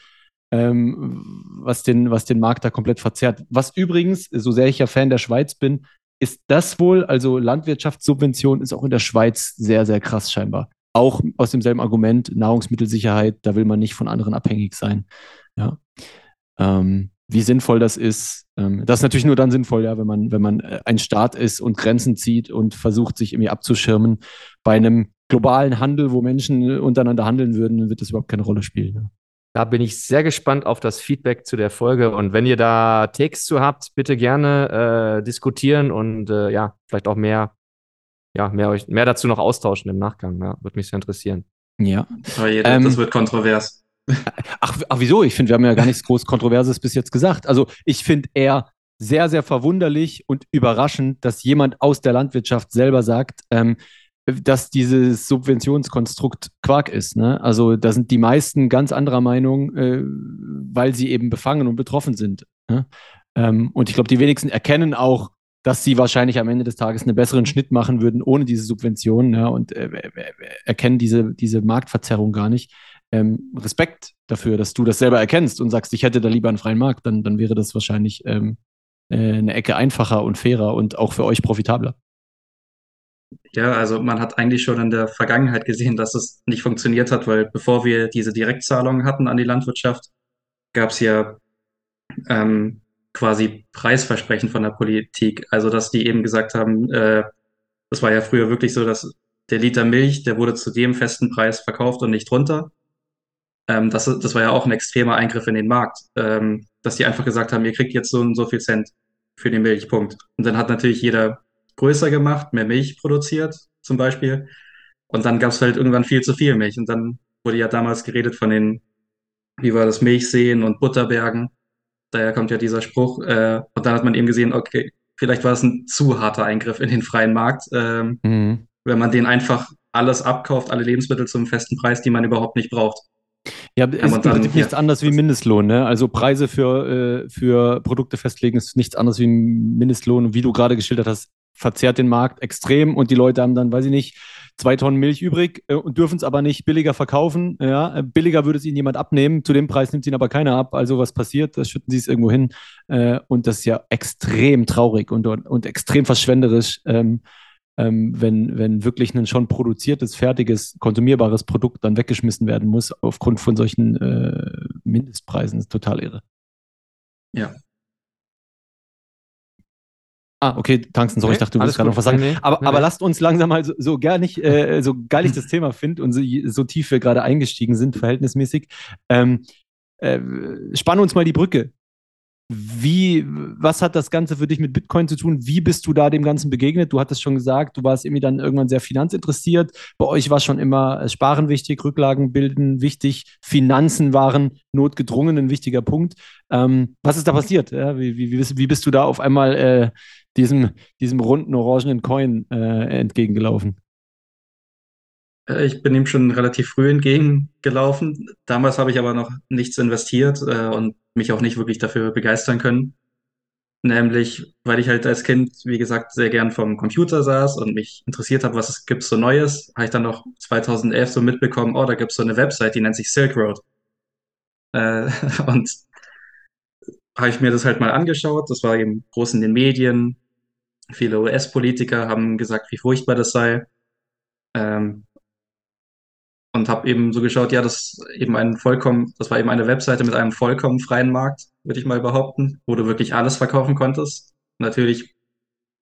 ähm, was, den, was den Markt da komplett verzerrt. Was übrigens, so sehr ich ja Fan der Schweiz bin, ist das wohl, also Landwirtschaftssubvention ist auch in der Schweiz sehr, sehr krass scheinbar auch aus demselben Argument, Nahrungsmittelsicherheit, da will man nicht von anderen abhängig sein. Ja. Ähm, wie sinnvoll das ist, ähm, das ist natürlich nur dann sinnvoll, ja, wenn man, wenn man äh, ein Staat ist und Grenzen zieht und versucht, sich irgendwie abzuschirmen. Bei einem globalen Handel, wo Menschen untereinander handeln würden, wird das überhaupt keine Rolle spielen. Ja. Da bin ich sehr gespannt auf das Feedback zu der Folge. Und wenn ihr da Takes zu habt, bitte gerne äh, diskutieren und äh, ja, vielleicht auch mehr ja, mehr, euch, mehr dazu noch austauschen im Nachgang. Ja, würde mich sehr interessieren. Ja. Aber jeder, ähm, das wird kontrovers. Ach, ach wieso? Ich finde, wir haben ja gar nichts groß Kontroverses bis jetzt gesagt. Also ich finde eher sehr, sehr verwunderlich und überraschend, dass jemand aus der Landwirtschaft selber sagt, ähm, dass dieses Subventionskonstrukt Quark ist. Ne? Also da sind die meisten ganz anderer Meinung, äh, weil sie eben befangen und betroffen sind. Ne? Ähm, und ich glaube, die wenigsten erkennen auch, dass sie wahrscheinlich am Ende des Tages einen besseren Schnitt machen würden ohne diese Subventionen ja, und äh, erkennen diese, diese Marktverzerrung gar nicht. Ähm, Respekt dafür, dass du das selber erkennst und sagst, ich hätte da lieber einen freien Markt, dann, dann wäre das wahrscheinlich ähm, äh, eine Ecke einfacher und fairer und auch für euch profitabler. Ja, also man hat eigentlich schon in der Vergangenheit gesehen, dass es nicht funktioniert hat, weil bevor wir diese Direktzahlungen hatten an die Landwirtschaft, gab es ja ähm, quasi Preisversprechen von der Politik. Also, dass die eben gesagt haben, äh, das war ja früher wirklich so, dass der Liter Milch, der wurde zu dem festen Preis verkauft und nicht runter. Ähm, das, das war ja auch ein extremer Eingriff in den Markt, ähm, dass die einfach gesagt haben, ihr kriegt jetzt so und so viel Cent für den Milchpunkt. Und dann hat natürlich jeder größer gemacht, mehr Milch produziert zum Beispiel. Und dann gab es halt irgendwann viel zu viel Milch. Und dann wurde ja damals geredet von den, wie war das, Milchseen und Butterbergen daher kommt ja dieser Spruch. Äh, und dann hat man eben gesehen, okay, vielleicht war es ein zu harter Eingriff in den freien Markt, ähm, mhm. wenn man den einfach alles abkauft, alle Lebensmittel zum festen Preis, die man überhaupt nicht braucht. Ja, ist im Prinzip nichts ja, anderes wie Mindestlohn. Ne? Also Preise für, äh, für Produkte festlegen ist nichts anderes wie Mindestlohn. wie du gerade geschildert hast, verzerrt den Markt extrem und die Leute haben dann, weiß ich nicht, zwei Tonnen Milch übrig äh, und dürfen es aber nicht billiger verkaufen. Ja? Äh, billiger würde es ihnen jemand abnehmen, zu dem Preis nimmt ihnen aber keiner ab. Also was passiert? Das schütten sie es irgendwo hin. Äh, und das ist ja extrem traurig und, und, und extrem verschwenderisch. Ähm, ähm, wenn, wenn wirklich ein schon produziertes, fertiges, konsumierbares Produkt dann weggeschmissen werden muss aufgrund von solchen äh, Mindestpreisen, das ist total irre. Ja, Ah, okay, Tangsten, sorry, okay, ich dachte, du willst gerade noch was sagen. Nee, aber, nee, aber lasst uns langsam mal so, so gar nicht, äh, so geil ich das Thema finde und so, so, tief wir gerade eingestiegen sind, verhältnismäßig. Ähm, äh, spann uns mal die Brücke. Wie, was hat das Ganze für dich mit Bitcoin zu tun? Wie bist du da dem Ganzen begegnet? Du hattest schon gesagt, du warst irgendwie dann irgendwann sehr finanzinteressiert. Bei euch war schon immer Sparen wichtig, Rücklagen bilden wichtig, Finanzen waren notgedrungen ein wichtiger Punkt. Ähm, was ist da passiert? Ja, wie, wie, wie, bist du da auf einmal äh, diesem, diesem runden orangenen Coin äh, entgegengelaufen? Äh, ich bin ihm schon relativ früh entgegengelaufen. Damals habe ich aber noch nichts investiert äh, und mich auch nicht wirklich dafür begeistern können. Nämlich, weil ich halt als Kind, wie gesagt, sehr gern vom Computer saß und mich interessiert habe, was es gibt so Neues, habe ich dann noch 2011 so mitbekommen, oh, da gibt es so eine Website, die nennt sich Silk Road. Äh, und habe ich mir das halt mal angeschaut. Das war eben groß in den Medien. Viele US-Politiker haben gesagt, wie furchtbar das sei. Ähm, und habe eben so geschaut, ja, das eben ein vollkommen, das war eben eine Webseite mit einem vollkommen freien Markt, würde ich mal behaupten, wo du wirklich alles verkaufen konntest. Natürlich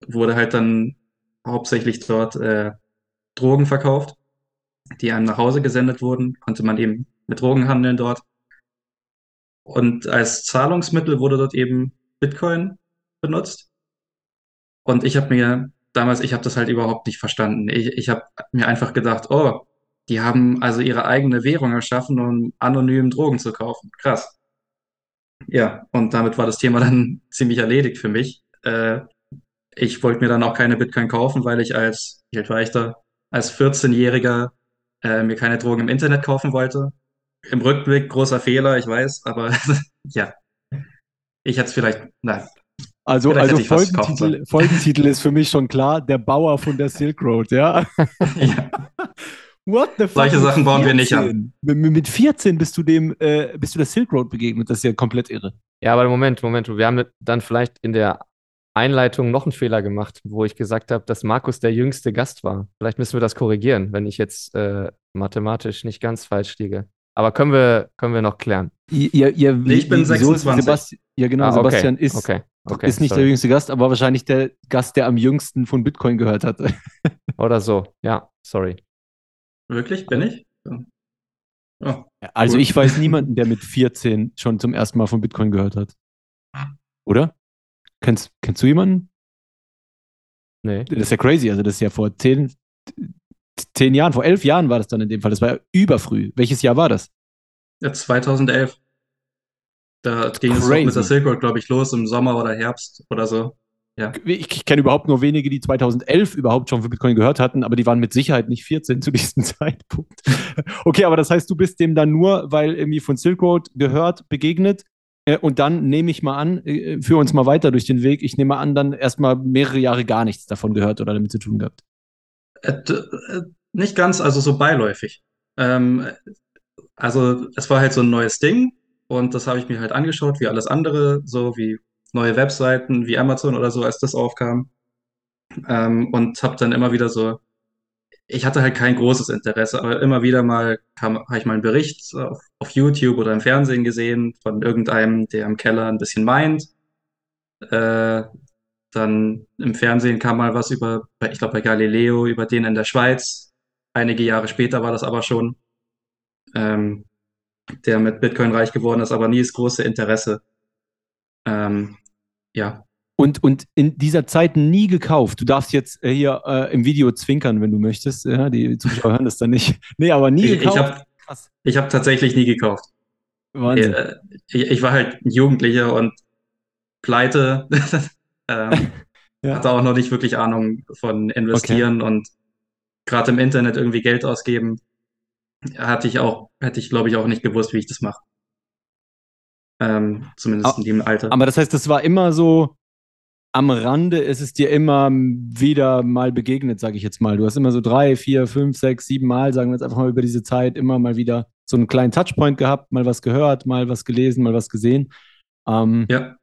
wurde halt dann hauptsächlich dort äh, Drogen verkauft, die einem nach Hause gesendet wurden, konnte man eben mit Drogen handeln dort. Und als Zahlungsmittel wurde dort eben Bitcoin benutzt. Und ich habe mir damals, ich habe das halt überhaupt nicht verstanden. Ich, ich habe mir einfach gedacht, oh, die haben also ihre eigene Währung erschaffen, um anonym Drogen zu kaufen. Krass. Ja, und damit war das Thema dann ziemlich erledigt für mich. Äh, ich wollte mir dann auch keine Bitcoin kaufen, weil ich als, wie alt war ich da, als 14-Jähriger äh, mir keine Drogen im Internet kaufen wollte. Im Rückblick großer Fehler, ich weiß, aber ja. Ich hätte es vielleicht, nein, Also, Vielleicht also gekauft, Folgentitel, Folgentitel ist für mich schon klar, der Bauer von der Silk Road, ja? ja. What the fuck? Solche mit Sachen bauen wir nicht an. 14? Mit, mit 14 bist du dem, äh, bist du der Silk Road begegnet. Das ist ja komplett irre. Ja, aber Moment, Moment. Wir haben dann vielleicht in der Einleitung noch einen Fehler gemacht, wo ich gesagt habe, dass Markus der jüngste Gast war. Vielleicht müssen wir das korrigieren, wenn ich jetzt äh, mathematisch nicht ganz falsch liege. Aber können wir, können wir noch klären. Ihr, ihr, Nee, ich bin wieso ist 26. Sebasti ja, genau. Ah, okay, Sebastian ist, okay, okay, ist nicht sorry. der jüngste Gast, aber wahrscheinlich der Gast, der am jüngsten von Bitcoin gehört hat. Oder so. Ja, sorry. Wirklich? Bin ich? Oh, Also, Cool. ich weiß niemanden, der mit 14 schon zum ersten Mal von Bitcoin gehört hat. Oder? Kennst, kennst du jemanden? Nee. Das ist ja crazy. Also, das ist ja vor zehn, zehn Jahren, vor elf Jahren war das dann in dem Fall. Das war ja überfrüh. Welches Jahr war das? ja, 2011. Da ging es mit der Silk Road, glaube ich, los im Sommer oder Herbst oder so. Ich, ich kenne überhaupt nur wenige, die 2011 überhaupt schon für Bitcoin gehört hatten, aber die waren mit Sicherheit nicht 14 zu diesem Zeitpunkt. Okay, aber das heißt, du bist dem dann nur, weil irgendwie von Silk Road gehört, begegnet. Äh, und dann nehme ich mal an, äh, führ uns mal weiter durch den Weg. Ich nehme an, dann erstmal mehrere Jahre gar nichts davon gehört oder damit zu tun gehabt. Äh, äh, nicht ganz, also so beiläufig. Ähm, also es war halt so ein neues Ding und das habe ich mir halt angeschaut, wie alles andere, so wie neue Webseiten, wie Amazon oder so, als das aufkam. Ähm, und habe dann immer wieder so, ich hatte halt kein großes Interesse, aber immer wieder mal habe ich mal einen Bericht auf, auf YouTube oder im Fernsehen gesehen von irgendeinem, der im Keller ein bisschen meint. Äh, dann im Fernsehen kam mal was über, ich glaube bei Galileo, über den in der Schweiz. Einige Jahre später war das aber schon, ähm, der mit Bitcoin reich geworden ist, aber nie das große Interesse. Ähm, ja, Und, und in dieser Zeit nie gekauft. Du darfst jetzt äh, hier äh, im Video zwinkern, wenn du möchtest. Ja, die Zuschauer hören das dann nicht. Nee, aber nie ich, ich gekauft. habe ich hab tatsächlich nie gekauft. Wahnsinn. Äh, ich, ich war halt ein Jugendlicher und pleite. ähm, Ja. hatte auch noch nicht wirklich Ahnung von investieren und gerade im Internet irgendwie Geld ausgeben, hatte ich auch, hätte ich glaube ich auch nicht gewusst, wie ich das mache. Ähm, zumindest Ah, in dem Alter. Aber das heißt, das war immer so am Rande, ist es dir immer wieder mal begegnet, sage ich jetzt mal. Du hast immer so drei, vier, fünf, sechs, sieben Mal, sagen wir jetzt einfach mal über diese Zeit, immer mal wieder so einen kleinen Touchpoint gehabt, mal was gehört, mal was gelesen, mal was gesehen. Ähm, Ja,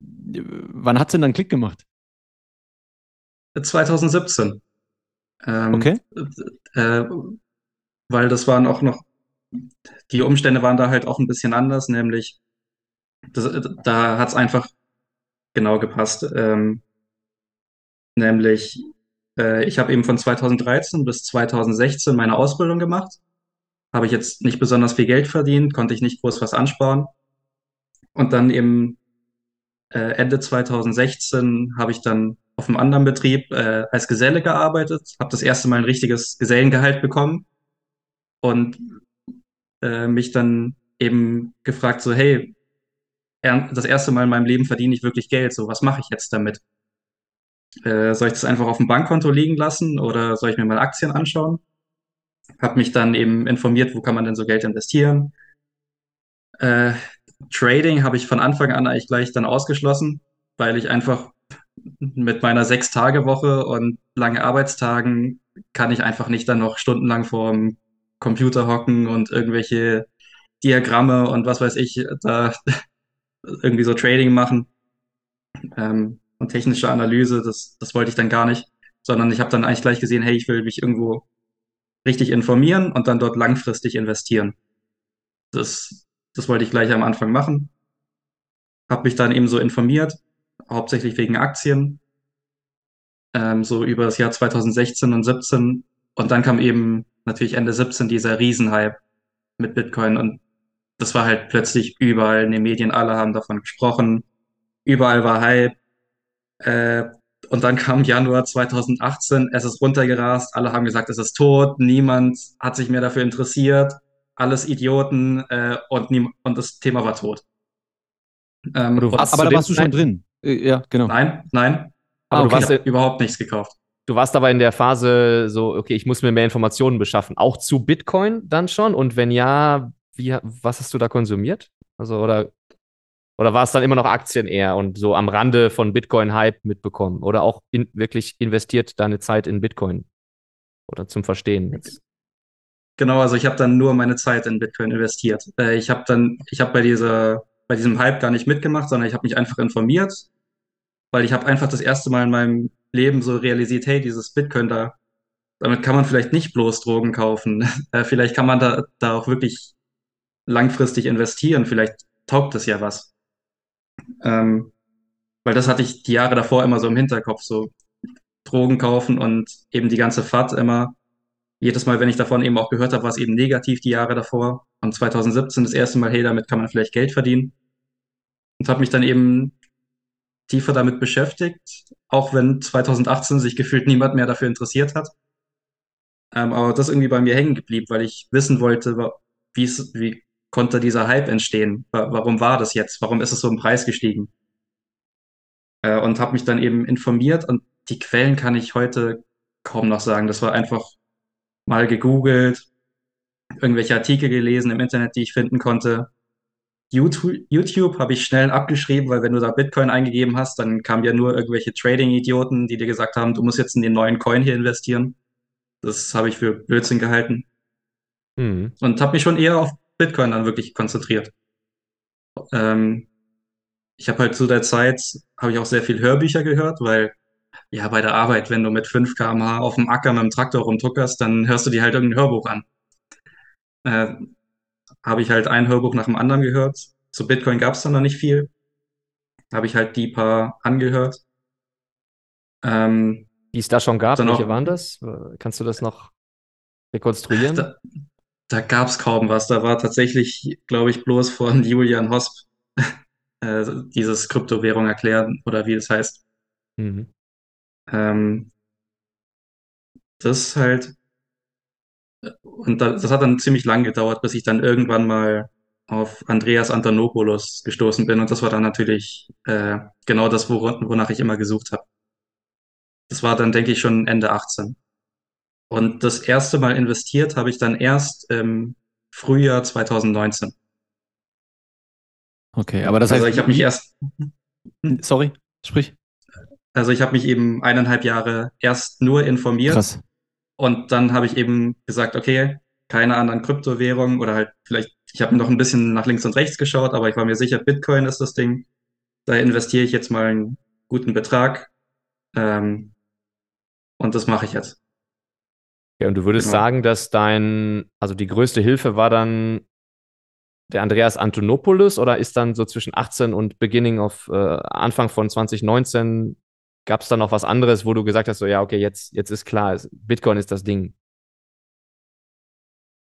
Wann hat es denn dann Klick gemacht? 2017. Ähm, Okay. äh, weil das waren auch noch, die Umstände waren da halt auch ein bisschen anders, nämlich das, da hat es einfach genau gepasst. Ähm, nämlich, äh, ich habe eben von 2013 bis 2016 meine Ausbildung gemacht. Habe ich jetzt nicht besonders viel Geld verdient, konnte ich nicht groß was ansparen. Und dann eben äh, Ende 2016 habe ich dann auf einem anderen Betrieb äh, als Geselle gearbeitet, habe das erste Mal ein richtiges Gesellengehalt bekommen und äh, mich dann eben gefragt, so, hey, das erste Mal in meinem Leben verdiene ich wirklich Geld, so, was mache ich jetzt damit? Äh, soll ich das einfach auf dem Bankkonto liegen lassen oder soll ich mir mal Aktien anschauen? Habe mich dann eben informiert, wo kann man denn so Geld investieren? Äh, Trading habe ich von Anfang an eigentlich gleich dann ausgeschlossen, weil ich einfach mit meiner Sechs-Tage-Woche und lange Arbeitstagen kann ich einfach nicht dann noch stundenlang vorm Computer hocken und irgendwelche Diagramme und was weiß ich da irgendwie so Trading machen ähm, und technische Analyse, das, das wollte ich dann gar nicht, sondern ich habe dann eigentlich gleich gesehen, hey, ich will mich irgendwo richtig informieren und dann dort langfristig investieren. Das, das wollte ich gleich am Anfang machen. Habe mich dann eben so informiert, hauptsächlich wegen Aktien, ähm, so über das Jahr 2016 und 17. Und dann kam eben natürlich Ende 17 dieser Riesenhype mit Bitcoin und das war halt plötzlich überall in den Medien, alle haben davon gesprochen, überall war Hype. Äh, und dann kam Januar 2018, es ist runtergerast, alle haben gesagt, es ist tot, niemand hat sich mehr dafür interessiert, alles Idioten äh, und, und das Thema war tot. Ähm, aber, aber da warst du schon drin. Ja, genau. Nein, nein. Aber ah, okay. du hast überhaupt nichts gekauft. Du warst aber in der Phase so, okay, ich muss mir mehr Informationen beschaffen, auch zu Bitcoin dann schon? Und wenn ja, wie, was hast du da konsumiert? Also, oder, oder war es dann immer noch Aktien eher und so am Rande von Bitcoin-Hype mitbekommen? Oder auch in, wirklich investiert deine Zeit in Bitcoin? Oder zum Verstehen jetzt? Genau, also ich habe dann nur meine Zeit in Bitcoin investiert. Äh, ich habe dann, ich habe bei dieser, bei diesem Hype gar nicht mitgemacht, sondern ich habe mich einfach informiert, weil ich habe einfach das erste Mal in meinem Leben so realisiert, hey, dieses Bitcoin da, damit kann man vielleicht nicht bloß Drogen kaufen. Äh, vielleicht kann man da, da auch wirklich langfristig investieren. Vielleicht taugt das ja was. Ähm, weil das hatte ich die Jahre davor immer so im Hinterkopf, so Drogen kaufen und eben die ganze FAT immer. Jedes Mal, wenn ich davon eben auch gehört habe, war es eben negativ die Jahre davor. Und 2017 das erste Mal, hey, damit kann man vielleicht Geld verdienen. Und habe mich dann eben tiefer damit beschäftigt, auch wenn 2018 sich gefühlt niemand mehr dafür interessiert hat. Ähm, aber das irgendwie bei mir hängen geblieben, weil ich wissen wollte, wie, wie konnte dieser Hype entstehen? Warum war das jetzt? Warum ist es so im Preis gestiegen? Äh, und habe mich dann eben informiert und die Quellen kann ich heute kaum noch sagen. Das war einfach mal gegoogelt, irgendwelche Artikel gelesen im Internet, die ich finden konnte. YouTube, YouTube habe ich schnell abgeschrieben, weil wenn du da Bitcoin eingegeben hast, dann kamen ja nur irgendwelche Trading-Idioten, die dir gesagt haben, du musst jetzt in den neuen Coin hier investieren. Das habe ich für Blödsinn gehalten. Mhm. Und habe mich schon eher auf Bitcoin dann wirklich konzentriert. Ähm, ich habe halt zu der Zeit, habe ich auch sehr viel Hörbücher gehört, weil ja bei der Arbeit, wenn du mit 5 km/h auf dem Acker mit dem Traktor rumtuckerst, dann hörst du dir halt irgendein Hörbuch an. Äh, habe ich halt ein Hörbuch nach dem anderen gehört. Zu Bitcoin gab es dann noch nicht viel. Habe ich halt die paar angehört. Ähm, die es da schon gab, welche auch, waren das? Kannst du das noch rekonstruieren? Da, da gab es kaum was. Da war tatsächlich, glaube ich, bloß von Julian Hosp äh, dieses Kryptowährung erklären oder wie es heißt. Mhm. Ähm, das halt. Und da, das hat dann ziemlich lang gedauert, bis ich dann irgendwann mal auf Andreas Antonopoulos gestoßen bin. Und das war dann natürlich äh, genau das, wonach ich immer gesucht habe. Das war dann, denke ich, schon Ende 18. Und das erste Mal investiert habe ich dann erst im Frühjahr 2019. Okay, aber das heißt. Also ich habe mich erst. Sorry, sprich. Also ich habe mich eben eineinhalb Jahre erst nur informiert. Krass. Und dann habe ich eben gesagt, okay, keine anderen Kryptowährungen oder halt vielleicht, ich habe noch ein bisschen nach links und rechts geschaut, aber ich war mir sicher, Bitcoin ist das Ding. Da investiere ich jetzt mal einen guten Betrag. Ähm, und das mache ich jetzt. Ja, und du würdest genau. sagen, dass dein, also die größte Hilfe war dann der Andreas Antonopoulos oder ist dann so zwischen 18 und Beginning of äh, Anfang von 2019 gab es da noch was anderes, wo du gesagt hast, so ja, okay, jetzt, jetzt ist klar, Bitcoin ist das Ding?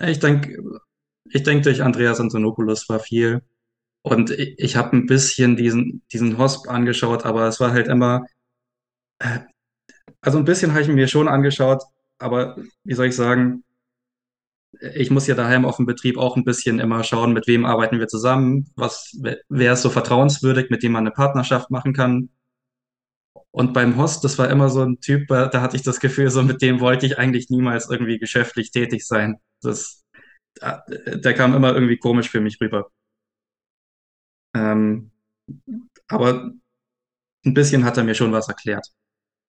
Ich denke, ich denke, durch Andreas Antonopoulos war viel. Und ich, ich habe ein bisschen diesen, diesen Hosp angeschaut, aber es war halt immer, äh, also ein bisschen habe ich mir schon angeschaut, aber wie soll ich sagen, ich muss ja daheim auf dem Betrieb auch ein bisschen immer schauen, mit wem arbeiten wir zusammen, was, wer ist so vertrauenswürdig, mit dem man eine Partnerschaft machen kann. Und beim Host, das war immer so ein Typ, da hatte ich das Gefühl, so mit dem wollte ich eigentlich niemals irgendwie geschäftlich tätig sein. Das, der kam immer irgendwie komisch für mich rüber. Ähm, aber ein bisschen hat er mir schon was erklärt,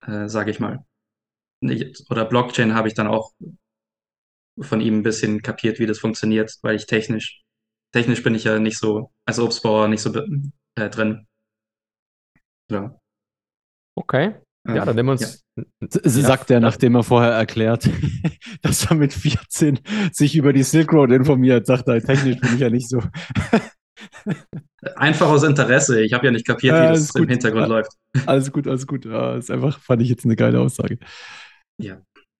äh, sage ich mal oder Blockchain habe ich dann auch von ihm ein bisschen kapiert, wie das funktioniert, weil ich technisch, technisch bin ich ja nicht so, als Obstbauer nicht so äh, drin. Ja. Okay. Ja, dann nehmen wir uns. S- Sagt er, nachdem er vorher erklärt, dass er mit 14 sich über die Silk Road informiert. Sagt er, technisch bin ich ja nicht so. Einfach aus Interesse. Ich habe ja nicht kapiert, Ja, wie das ist im gut. Hintergrund Ja. läuft. Alles gut, alles gut. Ja, ist einfach, fand ich jetzt eine geile Aussage.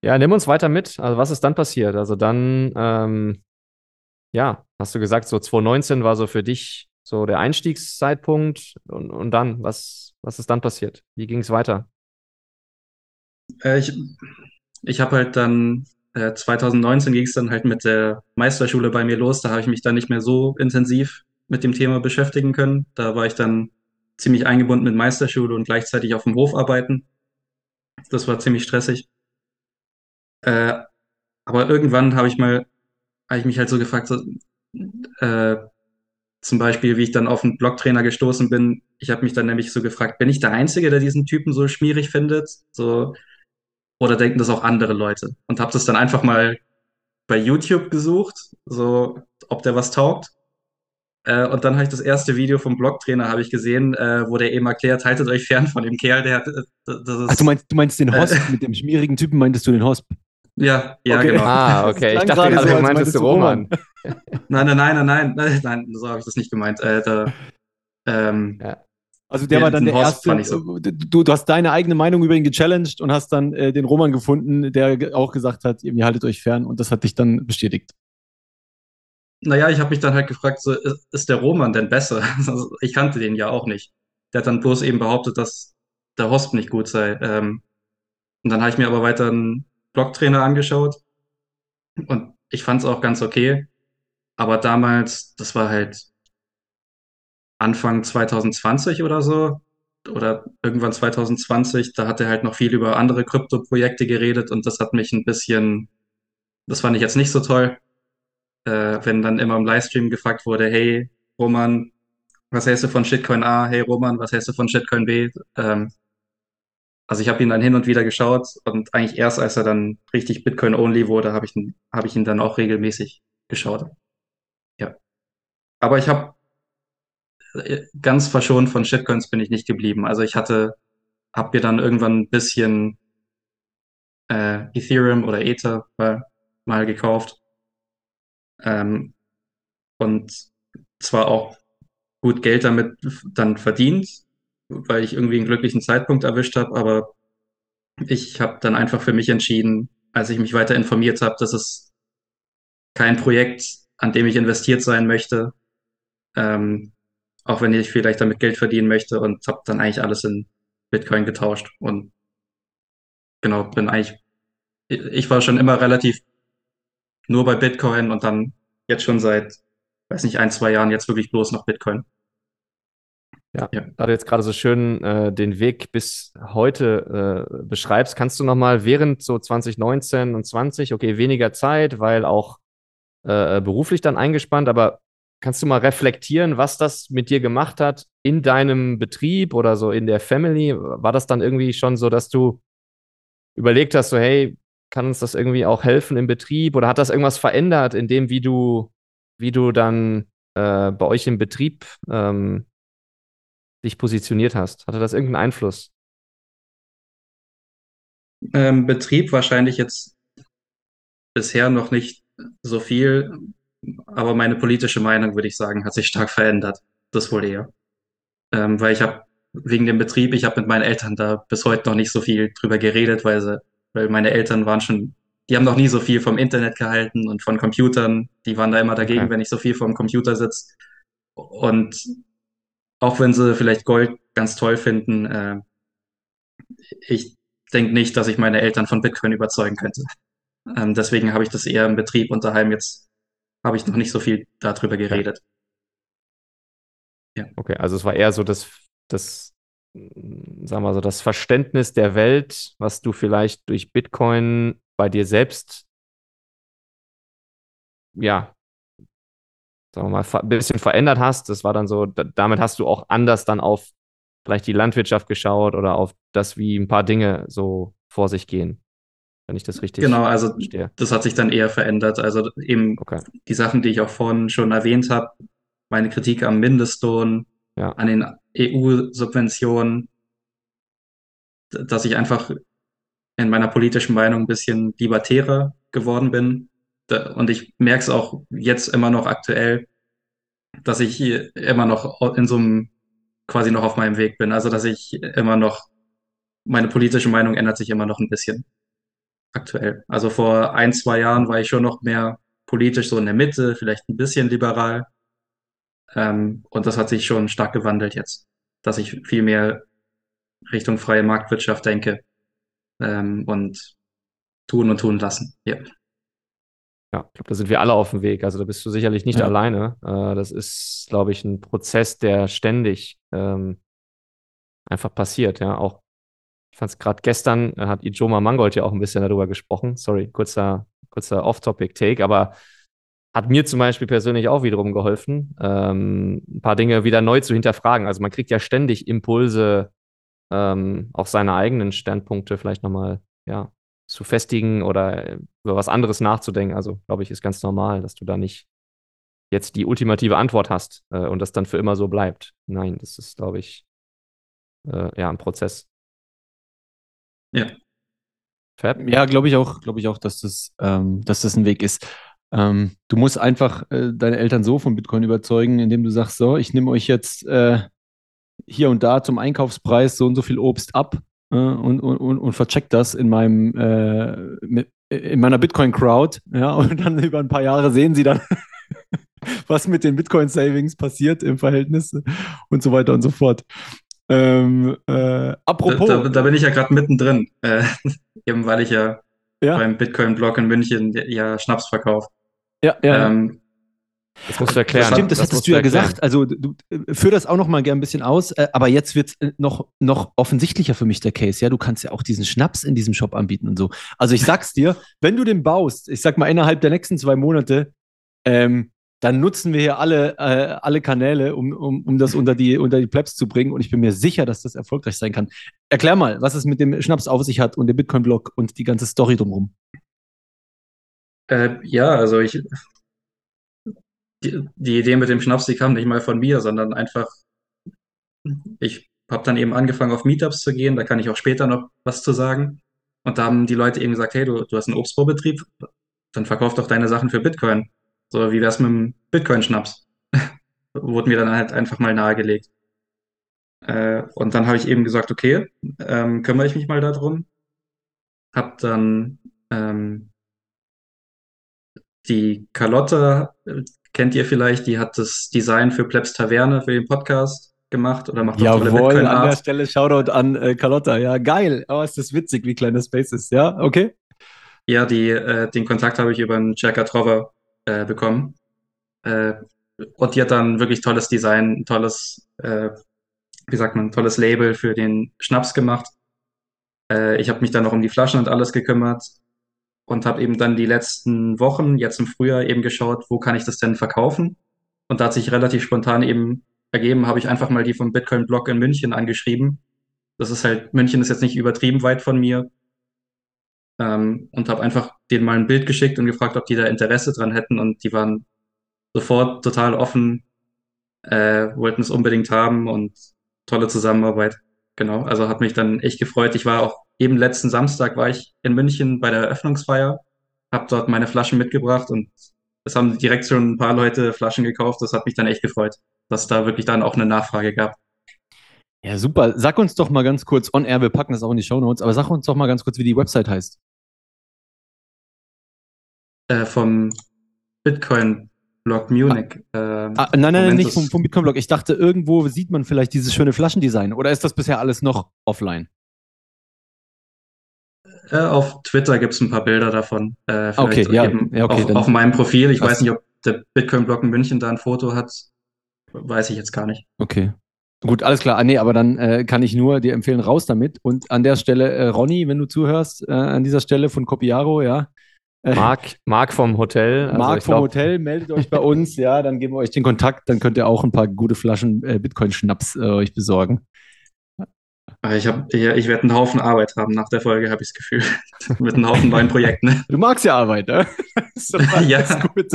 Ja, nimm uns weiter mit. Also, was ist dann passiert? Also, dann, ähm, ja, hast du gesagt, so 2019 war so für dich so der Einstiegszeitpunkt. Und, und dann, was, was ist dann passiert? Wie ging es weiter? Äh, ich ich habe halt dann, äh, 2019 ging es dann halt mit der Meisterschule bei mir los. Da habe ich mich dann nicht mehr so intensiv mit dem Thema beschäftigen können. Da war ich dann ziemlich eingebunden mit Meisterschule und gleichzeitig auf dem Hof arbeiten. Das war ziemlich stressig. Äh, aber irgendwann habe ich mal, habe ich mich halt so gefragt, so, äh, zum Beispiel, wie ich dann auf einen Blocktrainer gestoßen bin. Ich habe mich dann nämlich so gefragt, bin ich der Einzige, der diesen Typen so schmierig findet? So, oder denken das auch andere Leute? Und habe das dann einfach mal bei YouTube gesucht, so, ob der was taugt. Äh, und dann habe ich das erste Video vom Blocktrainer habe ich gesehen, äh, wo der eben erklärt, haltet euch fern von dem Kerl, der hat, äh, das ist, Ach, du meinst, du meinst den Äh. Hosp, mit dem schmierigen Typen meintest du den Hosp? Ja, ja, Okay. genau. Ah, okay. Ich dachte so, du meintest du du Roman. Nein, nein, nein, nein, nein, nein, nein, so habe ich das nicht gemeint. Äh, da, ähm, Also der Ja, war dann der Hosp erste. fand ich so. Du, du hast deine eigene Meinung über ihn gechallenged und hast dann äh, den Roman gefunden, der auch gesagt hat, ihr haltet euch fern und das hat dich dann bestätigt. Naja, ich habe mich dann halt gefragt, so, ist, ist der Roman denn besser? Also, ich kannte den ja auch nicht. Der hat dann bloß eben behauptet, dass der Hosp nicht gut sei. Ähm, und dann habe ich mir aber weiter einen Blocktrainer angeschaut und ich fand es auch ganz okay. Aber damals, das war halt Anfang 2020 oder so, oder irgendwann 2020, da hat er halt noch viel über andere Krypto-Projekte geredet und das hat mich ein bisschen, das fand ich jetzt nicht so toll äh, wenn dann immer im Livestream gefragt wurde, hey Roman, was hältst du von Shitcoin A? Hey Roman, was hältst du von Shitcoin B? Ähm, also ich habe ihn dann hin und wieder geschaut und eigentlich erst als er dann richtig Bitcoin-only wurde, habe ich, ihn- hab ich ihn dann auch regelmäßig geschaut. Ja. Aber ich habe ganz verschont von Shitcoins bin ich nicht geblieben. Also ich hatte, habe mir dann irgendwann ein bisschen äh, Ethereum oder Ether mal, mal gekauft. Ähm, und zwar auch gut Geld damit dann verdient, weil ich irgendwie einen glücklichen Zeitpunkt erwischt habe, aber ich habe dann einfach für mich entschieden, als ich mich weiter informiert habe, dass es kein Projekt, an dem ich investiert sein möchte, ähm, auch wenn ich vielleicht damit Geld verdienen möchte und habe dann eigentlich alles in Bitcoin getauscht und genau, bin eigentlich, ich war schon immer relativ nur bei Bitcoin und dann jetzt schon seit, weiß nicht, ein, zwei Jahren jetzt wirklich bloß noch Bitcoin. Ja, Ja. da du jetzt gerade so schön äh, den Weg bis heute äh, beschreibst, kannst du nochmal während so 2019 und 20, okay, weniger Zeit, weil auch äh, beruflich dann eingespannt, aber kannst du mal reflektieren, was das mit dir gemacht hat in deinem Betrieb oder so in der Family? War das dann irgendwie schon so, dass du überlegt hast, so, hey, kann uns das irgendwie auch helfen im Betrieb oder hat das irgendwas verändert in dem, wie du, wie du dann äh, bei euch im Betrieb ähm, dich positioniert hast? Hatte das irgendeinen Einfluss? Ähm, Betrieb wahrscheinlich jetzt bisher noch nicht so viel, aber meine politische Meinung, würde ich sagen, hat sich stark verändert. Das wohl eher. Ähm, weil ich habe wegen dem Betrieb, ich habe mit meinen Eltern da bis heute noch nicht so viel drüber geredet, weil sie, weil meine Eltern waren schon, die haben noch nie so viel vom Internet gehalten und von Computern. Die waren da immer dagegen, Okay. wenn ich so viel vom Computer sitze. Und auch wenn sie vielleicht Gold ganz toll finden, äh, ich denke nicht, dass ich meine Eltern von Bitcoin überzeugen könnte. Ähm, deswegen habe ich das eher im Betrieb und daheim jetzt habe ich noch nicht so viel darüber geredet. Okay, also es war eher so das, das, sagen wir so, das Verständnis der Welt, was du vielleicht durch Bitcoin bei dir selbst, ja, sagen wir mal, ein bisschen verändert hast. Das war dann so, da, damit hast du auch anders dann auf vielleicht die Landwirtschaft geschaut oder auf das, wie ein paar Dinge so vor sich gehen. Wenn ich das richtig Genau, also verstehe. das hat sich dann eher verändert. Also eben Okay. die Sachen, die ich auch vorhin schon erwähnt habe, meine Kritik am Mindestlohn, Ja. an den EU-Subventionen, dass ich einfach in meiner politischen Meinung ein bisschen libertärer geworden bin. Da, und ich merke es auch jetzt immer noch aktuell, dass ich immer noch in so einem quasi noch auf meinem Weg bin. Also dass ich immer noch meine politische Meinung ändert sich immer noch ein bisschen aktuell. Also vor ein, zwei Jahren war ich schon noch mehr politisch so in der Mitte, vielleicht ein bisschen liberal. Ähm, und das hat sich schon stark gewandelt jetzt, dass ich viel mehr Richtung freie Marktwirtschaft denke ähm, und tun und tun lassen. Ja. Ja, ich glaube, da sind wir alle auf dem Weg. Also da bist du sicherlich nicht Ja. alleine. Äh, das ist, glaube ich, ein Prozess, der ständig ähm, einfach passiert. Ja, auch ich fand es gerade gestern, äh, hat Ijoma Mangold ja auch ein bisschen darüber gesprochen. Sorry, kurzer, kurzer Off-Topic-Take, aber hat mir zum Beispiel persönlich auch wiederum geholfen, ähm, ein paar Dinge wieder neu zu hinterfragen. Also man kriegt ja ständig Impulse, ähm, auch seine eigenen Standpunkte vielleicht nochmal, ja, zu festigen oder äh, über was anderes nachzudenken. Also, glaube ich, ist ganz normal, dass du da nicht jetzt die ultimative Antwort hast äh, und das dann für immer so bleibt. Nein, das ist, glaube ich, äh, ja, ein Prozess. Ja. Fab? Ja, glaube ich auch, glaube ich auch, dass das, ähm, dass das ein Weg ist. Ähm, du musst einfach äh, deine Eltern so von Bitcoin überzeugen, indem du sagst, so, ich nehme euch jetzt äh, hier und da zum Einkaufspreis so und so viel Obst ab äh, und, und, und, und vercheck das in meinem äh, mit, in meiner Bitcoin-Crowd, ja, und dann über ein paar Jahre sehen sie dann, was mit den Bitcoin-Savings passiert im Verhältnis und so weiter und so fort. Ähm, äh, Da, apropos, da, da bin ich ja gerade mittendrin, äh, eben weil ich ja, ja, beim Bitcoin-Blog in München ja Schnaps verkaufe. ja, ja. Ähm, Das musst du erklären. Stimmt, das musst hattest du ja erklären. gesagt. Also du, du führ das auch noch mal gern ein bisschen aus, äh, aber jetzt wird es noch, noch offensichtlicher für mich der Case. Ja, du kannst ja auch diesen Schnaps in diesem Shop anbieten und so. Also ich sag's dir, wenn du den baust, ich sag mal innerhalb der nächsten zwei Monate, ähm, dann nutzen wir hier alle, äh, alle Kanäle, um, um, um das unter die, unter die Plebs zu bringen. Und ich bin mir sicher, dass das erfolgreich sein kann. Erklär mal, was es mit dem Schnaps auf sich hat und dem Bitcoin-Block und die ganze Story drumherum. Äh, ja, also ich, die, die Idee mit dem Schnaps, die kam nicht mal von mir, sondern einfach, ich habe dann eben angefangen, auf Meetups zu gehen, da kann ich auch später noch was zu sagen. Und da haben die Leute eben gesagt, hey, du, du hast einen Obstbaubetrieb, dann verkauf doch deine Sachen für Bitcoin. So, wie wär's mit dem Bitcoin-Schnaps? Wurde mir dann halt einfach mal nahegelegt. Äh, und dann habe ich eben gesagt, okay, ähm, kümmere ich mich mal darum. Hab dann ähm, die Carlotta, kennt ihr vielleicht, die hat das Design für Plebs Taverne für den Podcast gemacht oder macht auch tolle Jawohl, an der Bitcoin-Art. Stelle Shoutout an äh, Carlotta. Ja, geil. Oh, ist das witzig, wie klein das Space ist. Ja, okay. Ja, die, äh, den Kontakt habe ich über einen Jacker Trover äh, bekommen. Äh, und die hat dann wirklich tolles Design, tolles, äh, wie sagt man, ein tolles Label für den Schnaps gemacht. Äh, ich habe mich dann noch um die Flaschen und alles gekümmert und habe eben dann die letzten Wochen, jetzt im Frühjahr, eben geschaut, wo kann ich das denn verkaufen? Und da hat sich relativ spontan eben ergeben, habe ich einfach mal die vom Bitcoin-Blog in München angeschrieben. Das ist halt, München ist jetzt nicht übertrieben weit von mir. Ähm, und habe einfach denen mal ein Bild geschickt und gefragt, ob die da Interesse dran hätten. Und die waren sofort total offen, äh, wollten es unbedingt haben und tolle Zusammenarbeit. Genau, also hat mich dann echt gefreut. Ich war auch eben letzten Samstag war ich in München bei der Eröffnungsfeier, habe dort meine Flaschen mitgebracht und es haben direkt schon ein paar Leute Flaschen gekauft. Das hat mich dann echt gefreut, dass da wirklich dann auch eine Nachfrage gab. Ja, super. Sag uns doch mal ganz kurz on air, wir packen das auch in die Shownotes, aber sag uns doch mal ganz kurz, wie die Website heißt. Äh, vom Bitcoin-Blog Munich. Äh, Ah, nein, nein, Moment, nicht vom, vom Bitcoin-Blog. Ich dachte, irgendwo sieht man vielleicht dieses schöne Flaschendesign. Oder ist das bisher alles noch offline? Äh, auf Twitter gibt es ein paar Bilder davon. Äh, Okay, ja, ja, okay, auf, auf meinem Profil. Ich Krass. weiß nicht, ob der Bitcoin-Blog in München da ein Foto hat. Weiß ich jetzt gar nicht. Okay. Gut, alles klar. Ah, nee, aber dann äh, kann ich nur dir empfehlen, raus damit. Und an der Stelle, äh, Ronny, wenn du zuhörst, äh, an dieser Stelle von Copiaro, ja. Äh, Marc, Marc vom Hotel. Also Marc vom glaub, Hotel, meldet euch bei uns, ja, dann geben wir euch den Kontakt, dann könnt ihr auch ein paar gute Flaschen äh, Bitcoin-Schnaps äh, euch besorgen. Aber ich, hab, ich, ich werde einen Haufen Arbeit haben nach der Folge, habe ich das Gefühl. Mit einem Haufen neuen Projekten. Du magst ja Arbeit, ne? Ja. gut.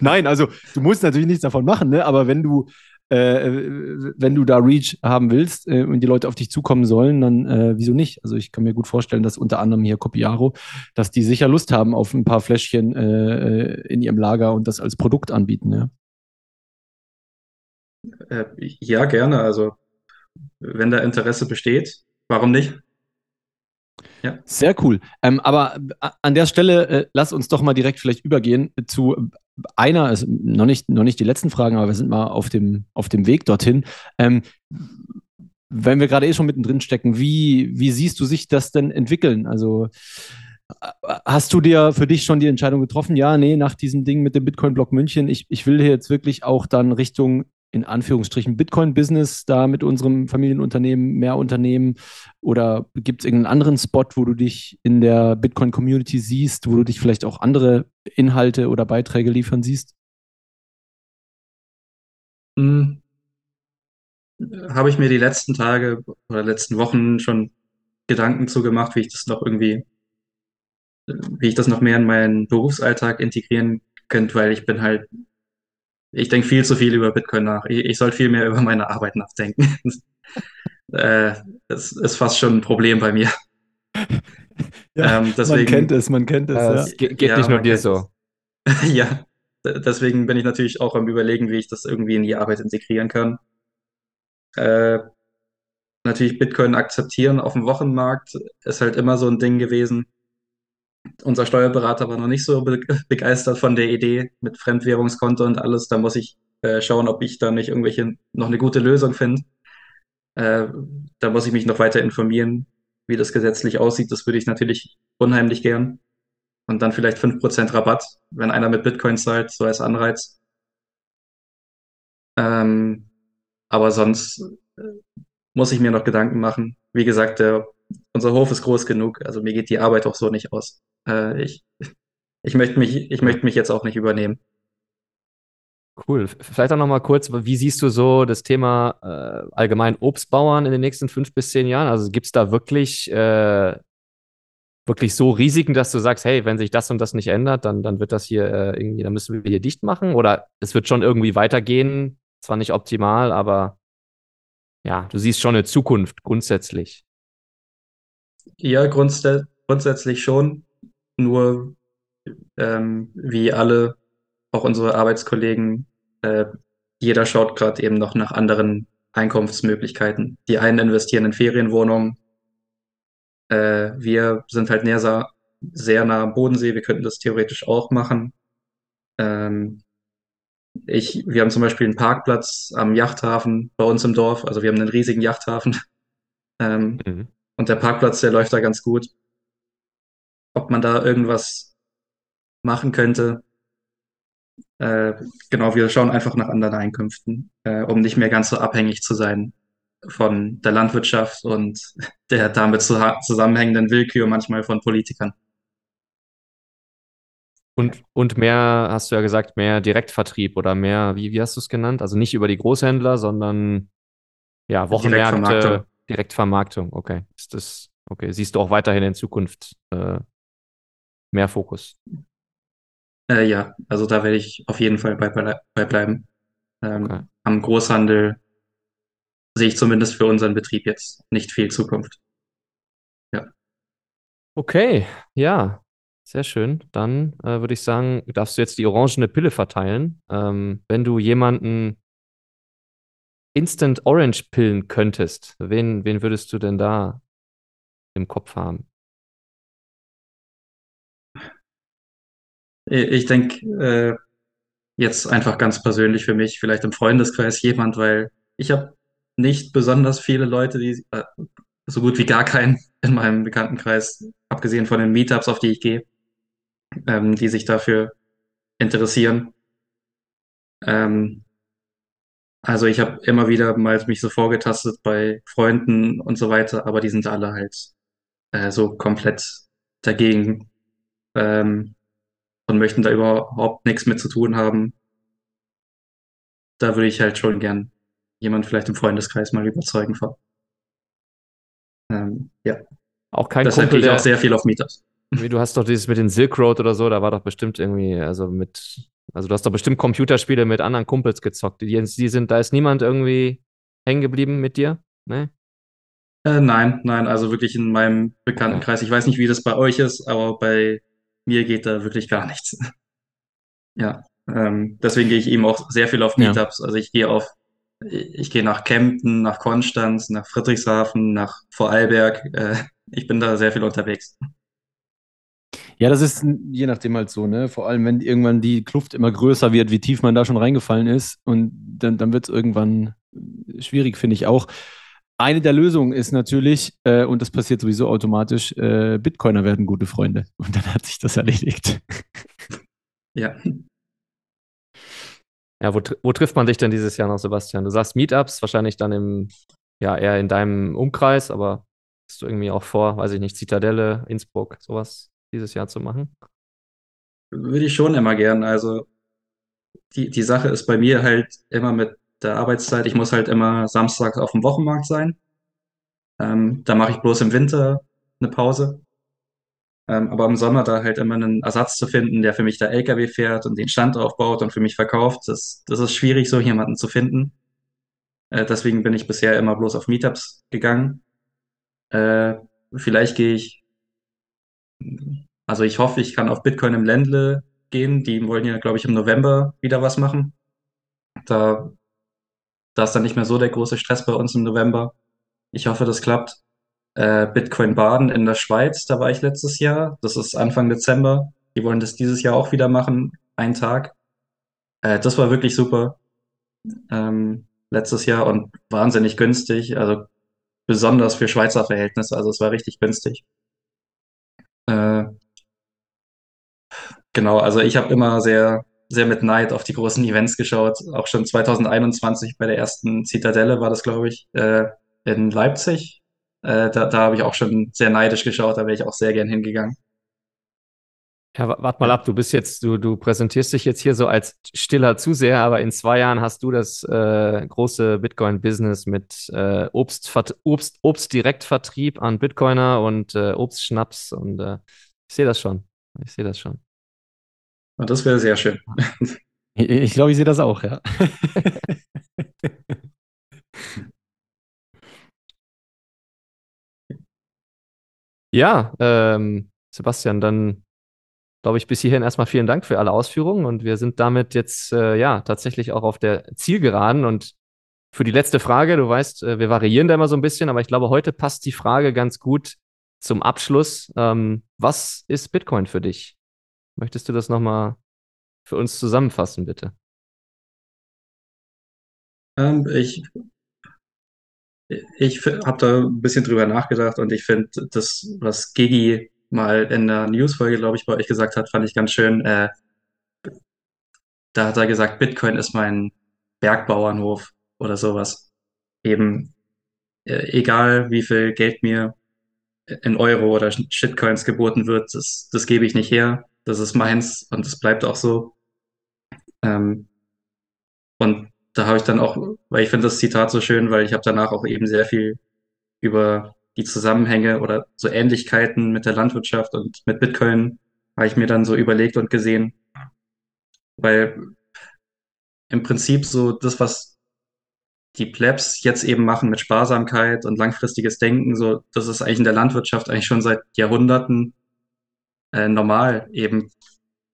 Nein, also du musst natürlich nichts davon machen, ne? Aber wenn du äh, wenn du da Reach haben willst äh, und die Leute auf dich zukommen sollen, dann äh, wieso nicht? Also ich kann mir gut vorstellen, dass unter anderem hier Copiaro, dass die sicher Lust haben auf ein paar Fläschchen äh, in ihrem Lager und das als Produkt anbieten, ja. Äh, ja, gerne. Also, wenn da Interesse besteht, warum nicht? Ja. Sehr cool. Ähm, aber äh, an der Stelle äh, lass uns doch mal direkt vielleicht übergehen zu einer, also noch nicht, noch nicht die letzten Fragen, aber wir sind mal auf dem, auf dem Weg dorthin. Ähm, wenn wir gerade eh schon mittendrin stecken, wie, wie siehst du sich das denn entwickeln? Also hast du dir für dich schon die Entscheidung getroffen, ja, nee, nach diesem Ding mit dem Bitcoin-Block München, ich, ich will hier jetzt wirklich auch dann Richtung in Anführungsstrichen Bitcoin-Business da mit unserem Familienunternehmen mehr Unternehmen? Oder gibt es irgendeinen anderen Spot, wo du dich in der Bitcoin-Community siehst, wo du dich vielleicht auch andere Inhalte oder Beiträge liefern siehst? Hm. Habe ich mir die letzten Tage oder letzten Wochen schon Gedanken zu gemacht, wie ich das noch irgendwie, wie ich das noch mehr in meinen Berufsalltag integrieren könnte, weil ich bin halt ich denke viel zu viel über Bitcoin nach. Ich, ich soll viel mehr über meine Arbeit nachdenken. äh, das ist fast schon ein Problem bei mir. Ja, ähm, deswegen, man kennt es, man kennt es. Äh, ja. Geht, geht ja, nicht nur dir so. ja, deswegen bin ich natürlich auch am Überlegen, wie ich das irgendwie in die Arbeit integrieren kann. Äh, natürlich Bitcoin akzeptieren auf dem Wochenmarkt ist halt immer so ein Ding gewesen unser Steuerberater war noch nicht so be begeistert von der Idee mit Fremdwährungskonto und alles. Da muss ich äh, schauen, ob ich da nicht irgendwelche noch eine gute Lösung finde. Äh, da muss ich mich noch weiter informieren, wie das gesetzlich aussieht. Das würde ich natürlich unheimlich gern. Und dann vielleicht 5% Rabatt, wenn einer mit Bitcoin zahlt, so als Anreiz. Ähm, aber sonst äh, muss ich mir noch Gedanken machen. Wie gesagt, der, unser Hof ist groß genug, also mir geht die Arbeit auch so nicht aus. Äh, ich, ich möchte mich, ich möchte mich jetzt auch nicht übernehmen. Cool. Vielleicht auch noch mal kurz, wie siehst du so das Thema äh, allgemein Obstbauern in den nächsten fünf bis zehn Jahren? Also gibt es da wirklich, äh, wirklich so Risiken, dass du sagst, hey, wenn sich das und das nicht ändert, dann, dann wird das hier äh, irgendwie, dann müssen wir hier dicht machen? Oder es wird schon irgendwie weitergehen? Zwar nicht optimal, aber ja, du siehst schon eine Zukunft grundsätzlich. Ja, grundsätzlich schon. Nur ähm, wie alle, auch unsere Arbeitskollegen, äh, jeder schaut gerade eben noch nach anderen Einkunftsmöglichkeiten. Die einen investieren in Ferienwohnungen. Äh, wir sind halt näher, sehr nah am Bodensee. Wir könnten das theoretisch auch machen. Ähm, ich, wir haben zum Beispiel einen Parkplatz am Yachthafen bei uns im Dorf. Also wir haben einen riesigen Yachthafen. Ähm, mhm. Und der Parkplatz, der läuft da ganz gut ob man da irgendwas machen könnte. Äh, genau, wir schauen einfach nach anderen Einkünften, äh, um nicht mehr ganz so abhängig zu sein von der Landwirtschaft und der damit zusammenhängenden Willkür manchmal von Politikern. Und, und mehr, hast du ja gesagt, mehr Direktvertrieb oder mehr, wie, wie hast du es genannt? Also nicht über die Großhändler, sondern ja, Wochenmärkte, Direktvermarktung. Okay. Ist das, okay. Siehst du auch weiterhin in Zukunft äh, mehr Fokus. Äh, ja, also da werde ich auf jeden Fall bei, bei bleiben. Ähm, okay. Am Großhandel sehe ich zumindest für unseren Betrieb jetzt nicht viel Zukunft. Ja. Okay, ja, sehr schön. Dann äh, würde ich sagen, darfst du jetzt die orangene Pille verteilen. Ähm, wenn du jemanden Instant Orange pillen könntest, wen, wen würdest du denn da im Kopf haben? Ich denke, äh, jetzt einfach ganz persönlich für mich, vielleicht im Freundeskreis jemand, weil ich habe nicht besonders viele Leute, die äh, so gut wie gar keinen in meinem Bekanntenkreis, abgesehen von den Meetups, auf die ich gehe, ähm, die sich dafür interessieren. Ähm, also ich habe immer wieder mal mich so vorgetastet bei Freunden und so weiter, aber die sind alle halt äh, so komplett dagegen. Ähm, und möchten da überhaupt nichts mit zu tun haben. Da würde ich halt schon gern jemand vielleicht im Freundeskreis mal überzeugen von. Ähm, ja. Auch kein Deshalb Kumpel, gehe ich auch sehr viel auf Meetups. Wie du hast doch dieses mit den Silk Road oder so, da war doch bestimmt irgendwie, also mit Also du hast doch bestimmt Computerspiele mit anderen Kumpels gezockt. Die, die sind, da ist niemand irgendwie hängen geblieben mit dir? Ne? Äh, nein, nein, also wirklich in meinem Bekanntenkreis. Ich weiß nicht, wie das bei euch ist, aber bei mir geht da wirklich gar nichts. ja, ähm, deswegen gehe ich eben auch sehr viel auf Ja. Meetups. Also ich gehe auf, ich gehe nach Kempten, nach Konstanz, nach Friedrichshafen, nach Vorarlberg. Äh, ich bin da sehr viel unterwegs. Ja, das ist je nachdem halt so, ne? Vor allem, wenn irgendwann die Kluft immer größer wird, wie tief man da schon reingefallen ist. Und dann, dann wird es irgendwann schwierig, finde ich auch. Eine der Lösungen ist natürlich, äh, und das passiert sowieso automatisch, äh, Bitcoiner werden gute Freunde. Und dann hat sich das erledigt. Ja. Ja, wo, wo trifft man dich denn dieses Jahr noch, Sebastian? Du sagst Meetups, wahrscheinlich dann im, ja, eher in deinem Umkreis, aber hast du irgendwie auch vor, weiß ich nicht, Zitadelle, Innsbruck, sowas dieses Jahr zu machen? Würde ich schon immer gern. Also die, die Sache ist bei mir halt immer mit der Arbeitszeit. Ich muss halt immer samstags auf dem Wochenmarkt sein. Ähm, da mache ich bloß im Winter eine Pause. Ähm, aber im Sommer da halt immer einen Ersatz zu finden, der für mich der LKW fährt und den Stand aufbaut und für mich verkauft, das, das ist schwierig, so jemanden zu finden. Äh, deswegen bin ich bisher immer bloß auf Meetups gegangen. Äh, vielleicht gehe ich, also ich hoffe, ich kann auf Bitcoin im Ländle gehen. Die wollen ja, glaube ich, im November wieder was machen. Da, da ist dann nicht mehr so der große Stress bei uns im November. Ich hoffe, das klappt. Äh, Bitcoin Baden in der Schweiz, da war ich letztes Jahr. Das ist Anfang Dezember. Die wollen das dieses Jahr auch wieder machen, einen Tag. Äh, das war wirklich super. Ähm, letztes Jahr und wahnsinnig günstig. Also besonders für Schweizer Verhältnisse. Also es war richtig günstig. Äh, genau, also ich habe immer sehr, sehr mit Neid auf die großen Events geschaut. Auch schon 2021 bei der ersten Zitadelle war das, glaube ich, äh, in Leipzig. Äh, da da habe ich auch schon sehr neidisch geschaut. Da wäre ich auch sehr gern hingegangen. Ja, wa- warte mal ab, du bist jetzt, du, du präsentierst dich jetzt hier so als stiller Zuseher, aber in zwei Jahren hast du das äh, große Bitcoin-Business mit äh, Obstvert Obst, Obstdirektvertrieb an Bitcoiner und äh, Obstschnaps und äh, ich sehe das schon. Ich sehe das schon. Und das wäre sehr schön. Ich, ich glaube, ich sehe das auch, ja. Ja, ähm, Sebastian, dann glaube ich bis hierhin erstmal vielen Dank für alle Ausführungen und wir sind damit jetzt äh, ja tatsächlich auch auf der Zielgeraden und für die letzte Frage, du weißt, äh, wir variieren da immer so ein bisschen, aber ich glaube, heute passt die Frage ganz gut zum Abschluss. Ähm, was ist Bitcoin für dich? Möchtest du das nochmal für uns zusammenfassen, bitte? Ähm, ich ich habe da ein bisschen drüber nachgedacht und ich finde das, was Gigi mal in der Newsfolge, glaube ich, bei euch gesagt hat, fand ich ganz schön. Äh, da hat er gesagt, Bitcoin ist mein Bergbauernhof oder sowas. Eben, äh, egal wie viel Geld mir in Euro oder Shitcoins geboten wird, das, das gebe ich nicht her. Das ist meins und das bleibt auch so. Ähm, und da habe ich dann auch, weil ich finde das Zitat so schön, weil ich habe danach auch eben sehr viel über die Zusammenhänge oder so Ähnlichkeiten mit der Landwirtschaft und mit Bitcoin habe ich mir dann so überlegt und gesehen, weil im Prinzip so das, was die Plebs jetzt eben machen mit Sparsamkeit und langfristiges Denken, so das ist eigentlich in der Landwirtschaft eigentlich schon seit Jahrhunderten äh, normal, eben,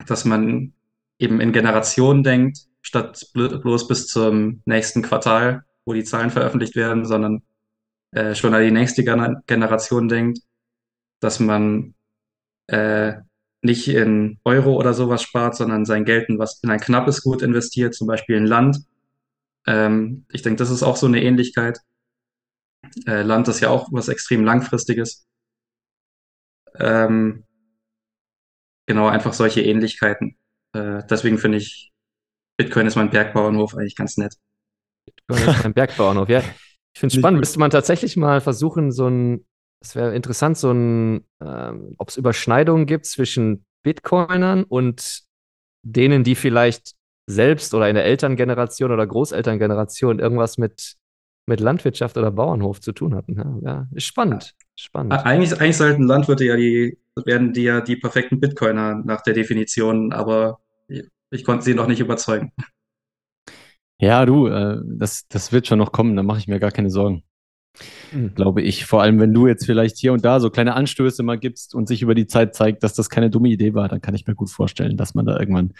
dass man eben in Generationen denkt, statt blo- bloß bis zum nächsten Quartal, wo die Zahlen veröffentlicht werden, sondern äh, schon an die nächste Gener Generation denkt, dass man äh, nicht in Euro oder sowas spart, sondern sein Geld in was in ein knappes Gut investiert, zum Beispiel in Land. Ähm, ich denke, das ist auch so eine Ähnlichkeit. Äh, Land ist ja auch was extrem langfristiges. Ähm, genau, einfach solche Ähnlichkeiten. Äh, deswegen finde ich, Bitcoin ist mein Bergbauernhof eigentlich ganz nett. Bitcoin ist ein Bergbauernhof, ja. Ich finde es spannend. Müsste man tatsächlich mal versuchen, so ein, es wäre interessant, so ein, ähm, ob es Überschneidungen gibt zwischen Bitcoinern und denen, die vielleicht selbst oder in der Elterngeneration oder Großelterngeneration irgendwas mit, mit Landwirtschaft oder Bauernhof zu tun hatten. Ja, ja ist spannend. Spannend. Eigentlich, eigentlich sollten Landwirte ja die, werden die ja die perfekten Bitcoiner nach der Definition, aber ich konnte sie noch nicht überzeugen. Ja, du, äh, das, das wird schon noch kommen, da mache ich mir gar keine Sorgen. Mhm. Glaube ich. Vor allem, wenn du jetzt vielleicht hier und da so kleine Anstöße mal gibst und sich über die Zeit zeigt, dass das keine dumme Idee war, dann kann ich mir gut vorstellen, dass man da irgendwann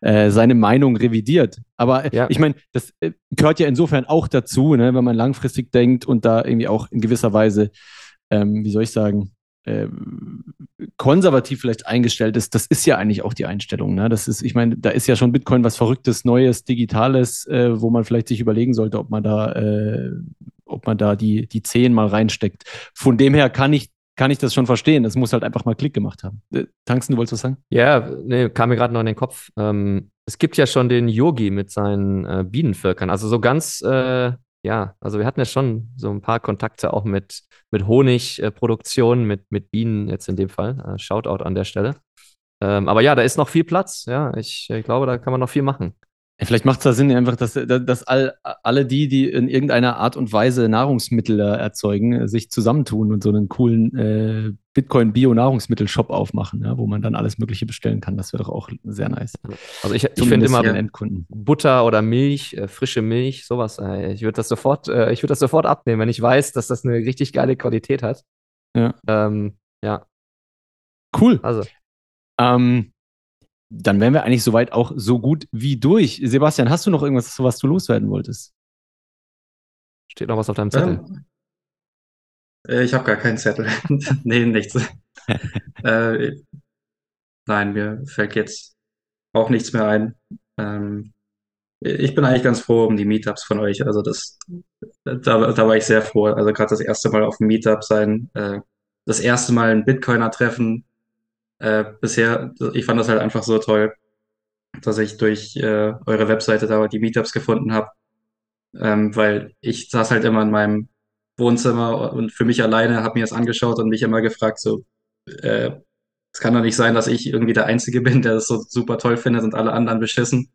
äh, seine Meinung revidiert. Aber äh, Ja. ich meine, das äh, gehört ja insofern auch dazu, ne, wenn man langfristig denkt und da irgendwie auch in gewisser Weise, ähm, wie soll ich sagen, konservativ vielleicht eingestellt ist, das ist ja eigentlich auch die Einstellung. Ne? Das ist, ich meine, da ist ja schon Bitcoin was Verrücktes, Neues, Digitales, äh, wo man vielleicht sich überlegen sollte, ob man da, äh, ob man da die, die 10 mal reinsteckt. Von dem her kann ich, kann ich das schon verstehen. Das muss halt einfach mal Klick gemacht haben. Äh, Tangsten, du wolltest was sagen? Ja, nee, kam mir gerade noch in den Kopf. Ähm, es gibt ja schon den Yogi mit seinen äh, Bienenvölkern. Also so ganz, äh, ja, also wir hatten ja schon so ein paar Kontakte auch mit, mit Honigproduktion, mit, mit Bienen jetzt in dem Fall. Äh, Shoutout an der Stelle. Ähm, aber ja, da ist noch viel Platz. Ja, ich, ich glaube, da kann man noch viel machen. Vielleicht macht es da Sinn, einfach, dass, dass all, alle die, die in irgendeiner Art und Weise Nahrungsmittel äh, erzeugen, äh, sich zusammentun und so einen coolen äh, Bitcoin-Bio-Nahrungsmittel-Shop aufmachen, ja, wo man dann alles Mögliche bestellen kann. Das wäre doch auch sehr nice. Also ich, ich finde immer. Endkunden. Butter oder Milch, äh, frische Milch, sowas. Äh, ich würde das sofort, äh, ich würde das sofort abnehmen, wenn ich weiß, dass das eine richtig geile Qualität hat. Ja. Ähm, ja, Cool. also. Ähm, dann wären wir eigentlich soweit auch so gut wie durch. Sebastian, hast du noch irgendwas, was du loswerden wolltest? Steht noch was auf deinem Zettel? Ähm, äh, ich habe gar keinen Zettel. nee, nichts. äh, nein, mir fällt jetzt auch nichts mehr ein. Ähm, ich bin eigentlich ganz froh um die Meetups von euch. Also das, da, da war ich sehr froh. Also gerade das erste Mal auf dem Meetup sein, äh, das erste Mal ein Bitcoiner treffen. Äh, bisher, ich fand das halt einfach so toll, dass ich durch äh, eure Webseite da die Meetups gefunden habe. Ähm, weil ich saß halt immer in meinem Wohnzimmer und für mich alleine, habe mir das angeschaut und mich immer gefragt, so, äh, es kann doch nicht sein, dass ich irgendwie der Einzige bin, der das so super toll findet und alle anderen beschissen.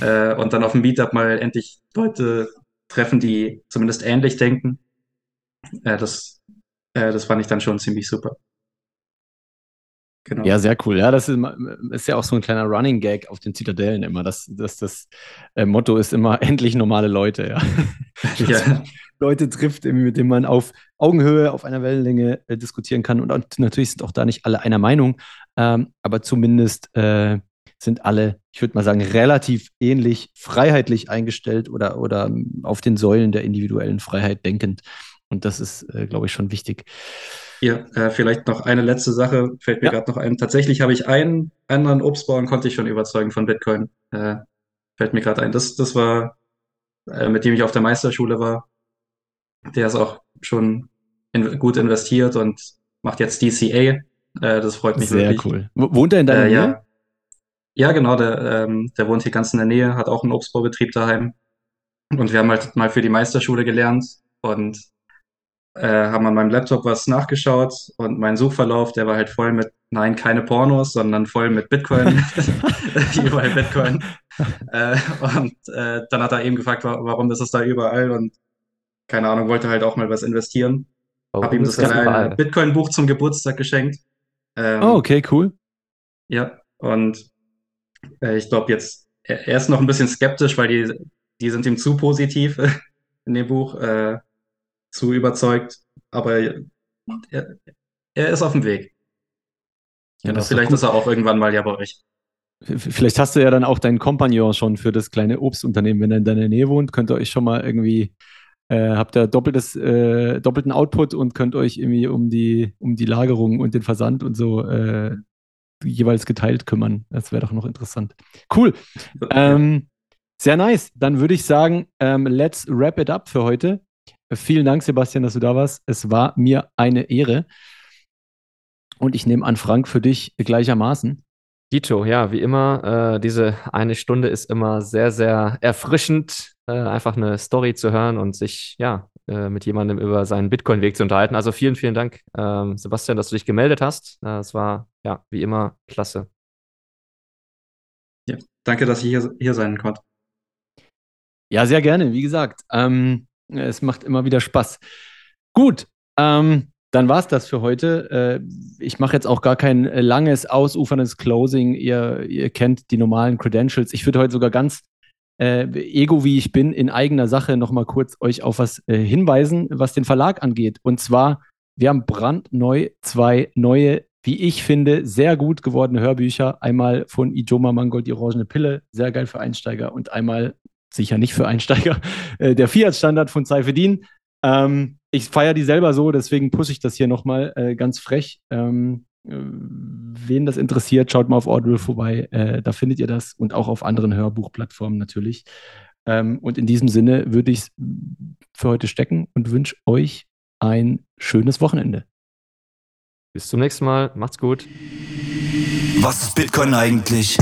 Äh, und dann auf dem Meetup mal endlich Leute treffen, die zumindest ähnlich denken. Äh, das, äh, das fand ich dann schon ziemlich super. Genau. Ja, sehr cool. Ja, das ist, ist ja auch so ein kleiner Running Gag auf den Zitadellen immer. Das, das, das äh, Motto ist immer endlich normale Leute, ja. Ja. Leute trifft, mit denen man auf Augenhöhe, auf einer Wellenlänge äh, diskutieren kann. Und, und natürlich sind auch da nicht alle einer Meinung, ähm, aber zumindest äh, sind alle, ich würde mal sagen, relativ ähnlich freiheitlich eingestellt oder, oder ähm, auf den Säulen der individuellen Freiheit denkend. Und das ist, äh, glaube ich, schon wichtig. Ja, äh, vielleicht noch eine letzte Sache, fällt mir Ja. gerade noch ein. Tatsächlich habe ich einen anderen Obstbauern, konnte ich schon überzeugen von Bitcoin. Äh, fällt mir gerade ein. Das, das war, äh, mit dem ich auf der Meisterschule war. Der ist auch schon in, gut investiert und macht jetzt DCA. Äh, das freut mich Sehr wirklich. cool. Wo- Wohnt er in deiner Äh, Nähe? ja. Ja, genau, der, ähm, der wohnt hier ganz in der Nähe, hat auch einen Obstbaubetrieb daheim. Und wir haben halt mal für die Meisterschule gelernt und äh, haben an meinem Laptop was nachgeschaut und mein Suchverlauf, der war halt voll mit, nein, keine Pornos, sondern voll mit Bitcoin, überall Bitcoin. Äh, und äh, dann hat er eben gefragt, wa- warum ist es da überall und keine Ahnung, wollte halt auch mal was investieren. Warum Hab ihm das kleine? Bitcoin-Buch zum Geburtstag geschenkt. Ähm, Oh, okay, cool. ja, und äh, ich glaube jetzt, er, er ist noch ein bisschen skeptisch, weil die, die sind ihm zu positiv in dem Buch, äh, zu überzeugt. Aber er, er ist auf dem Weg. Ja, das vielleicht ist er auch irgendwann mal ja bei euch. Vielleicht hast du ja dann auch deinen Kompagnon schon für das kleine Obstunternehmen, wenn er in deiner Nähe wohnt, könnt ihr euch schon mal irgendwie, äh, habt ihr doppeltes, äh, doppelten Output und könnt euch irgendwie um die, um die Lagerung und den Versand und so äh, jeweils geteilt kümmern. Das wäre doch noch interessant. Cool. Ähm, sehr nice. Dann würde ich sagen, ähm, let's wrap it up für heute. Vielen Dank, Sebastian, dass du da warst. Es war mir eine Ehre. Und ich nehme an, Frank, für dich gleichermaßen. Dito, ja, wie immer, äh, diese eine Stunde ist immer sehr, sehr erfrischend, äh, einfach eine Story zu hören und sich, ja, äh, mit jemandem über seinen Bitcoin-Weg zu unterhalten. Also vielen, vielen Dank, ähm, Sebastian, dass du dich gemeldet hast. Äh, es war, ja, wie immer klasse. Ja, danke, dass ich hier, hier sein konnte. Ja, sehr gerne. Wie gesagt, ähm, es macht immer wieder Spaß. Gut, ähm, dann war es das für heute. Äh, ich mache jetzt auch gar kein äh, langes, ausuferndes Closing. Ihr, ihr kennt die normalen Credentials. Ich würde heute sogar ganz äh, ego wie ich bin, in eigener Sache nochmal kurz euch auf was äh, hinweisen, was den Verlag angeht. Und zwar, wir haben brandneu zwei neue, wie ich finde, sehr gut gewordene Hörbücher. Einmal von Ijoma Mangold, die orangene Pille, sehr geil für Einsteiger. Und einmal, sicher nicht für Einsteiger, äh, der Fiat-Standard von Seifedin. Ähm, ich feiere die selber so, deswegen pushe ich das hier nochmal äh, ganz frech. Ähm, äh, wen das interessiert, schaut mal auf Audible vorbei. Äh, da findet ihr das und auch auf anderen Hörbuchplattformen natürlich. Ähm, und in diesem Sinne würde ich es für heute stecken und wünsche euch ein schönes Wochenende. Bis zum nächsten Mal. Macht's gut. Was ist Bitcoin eigentlich?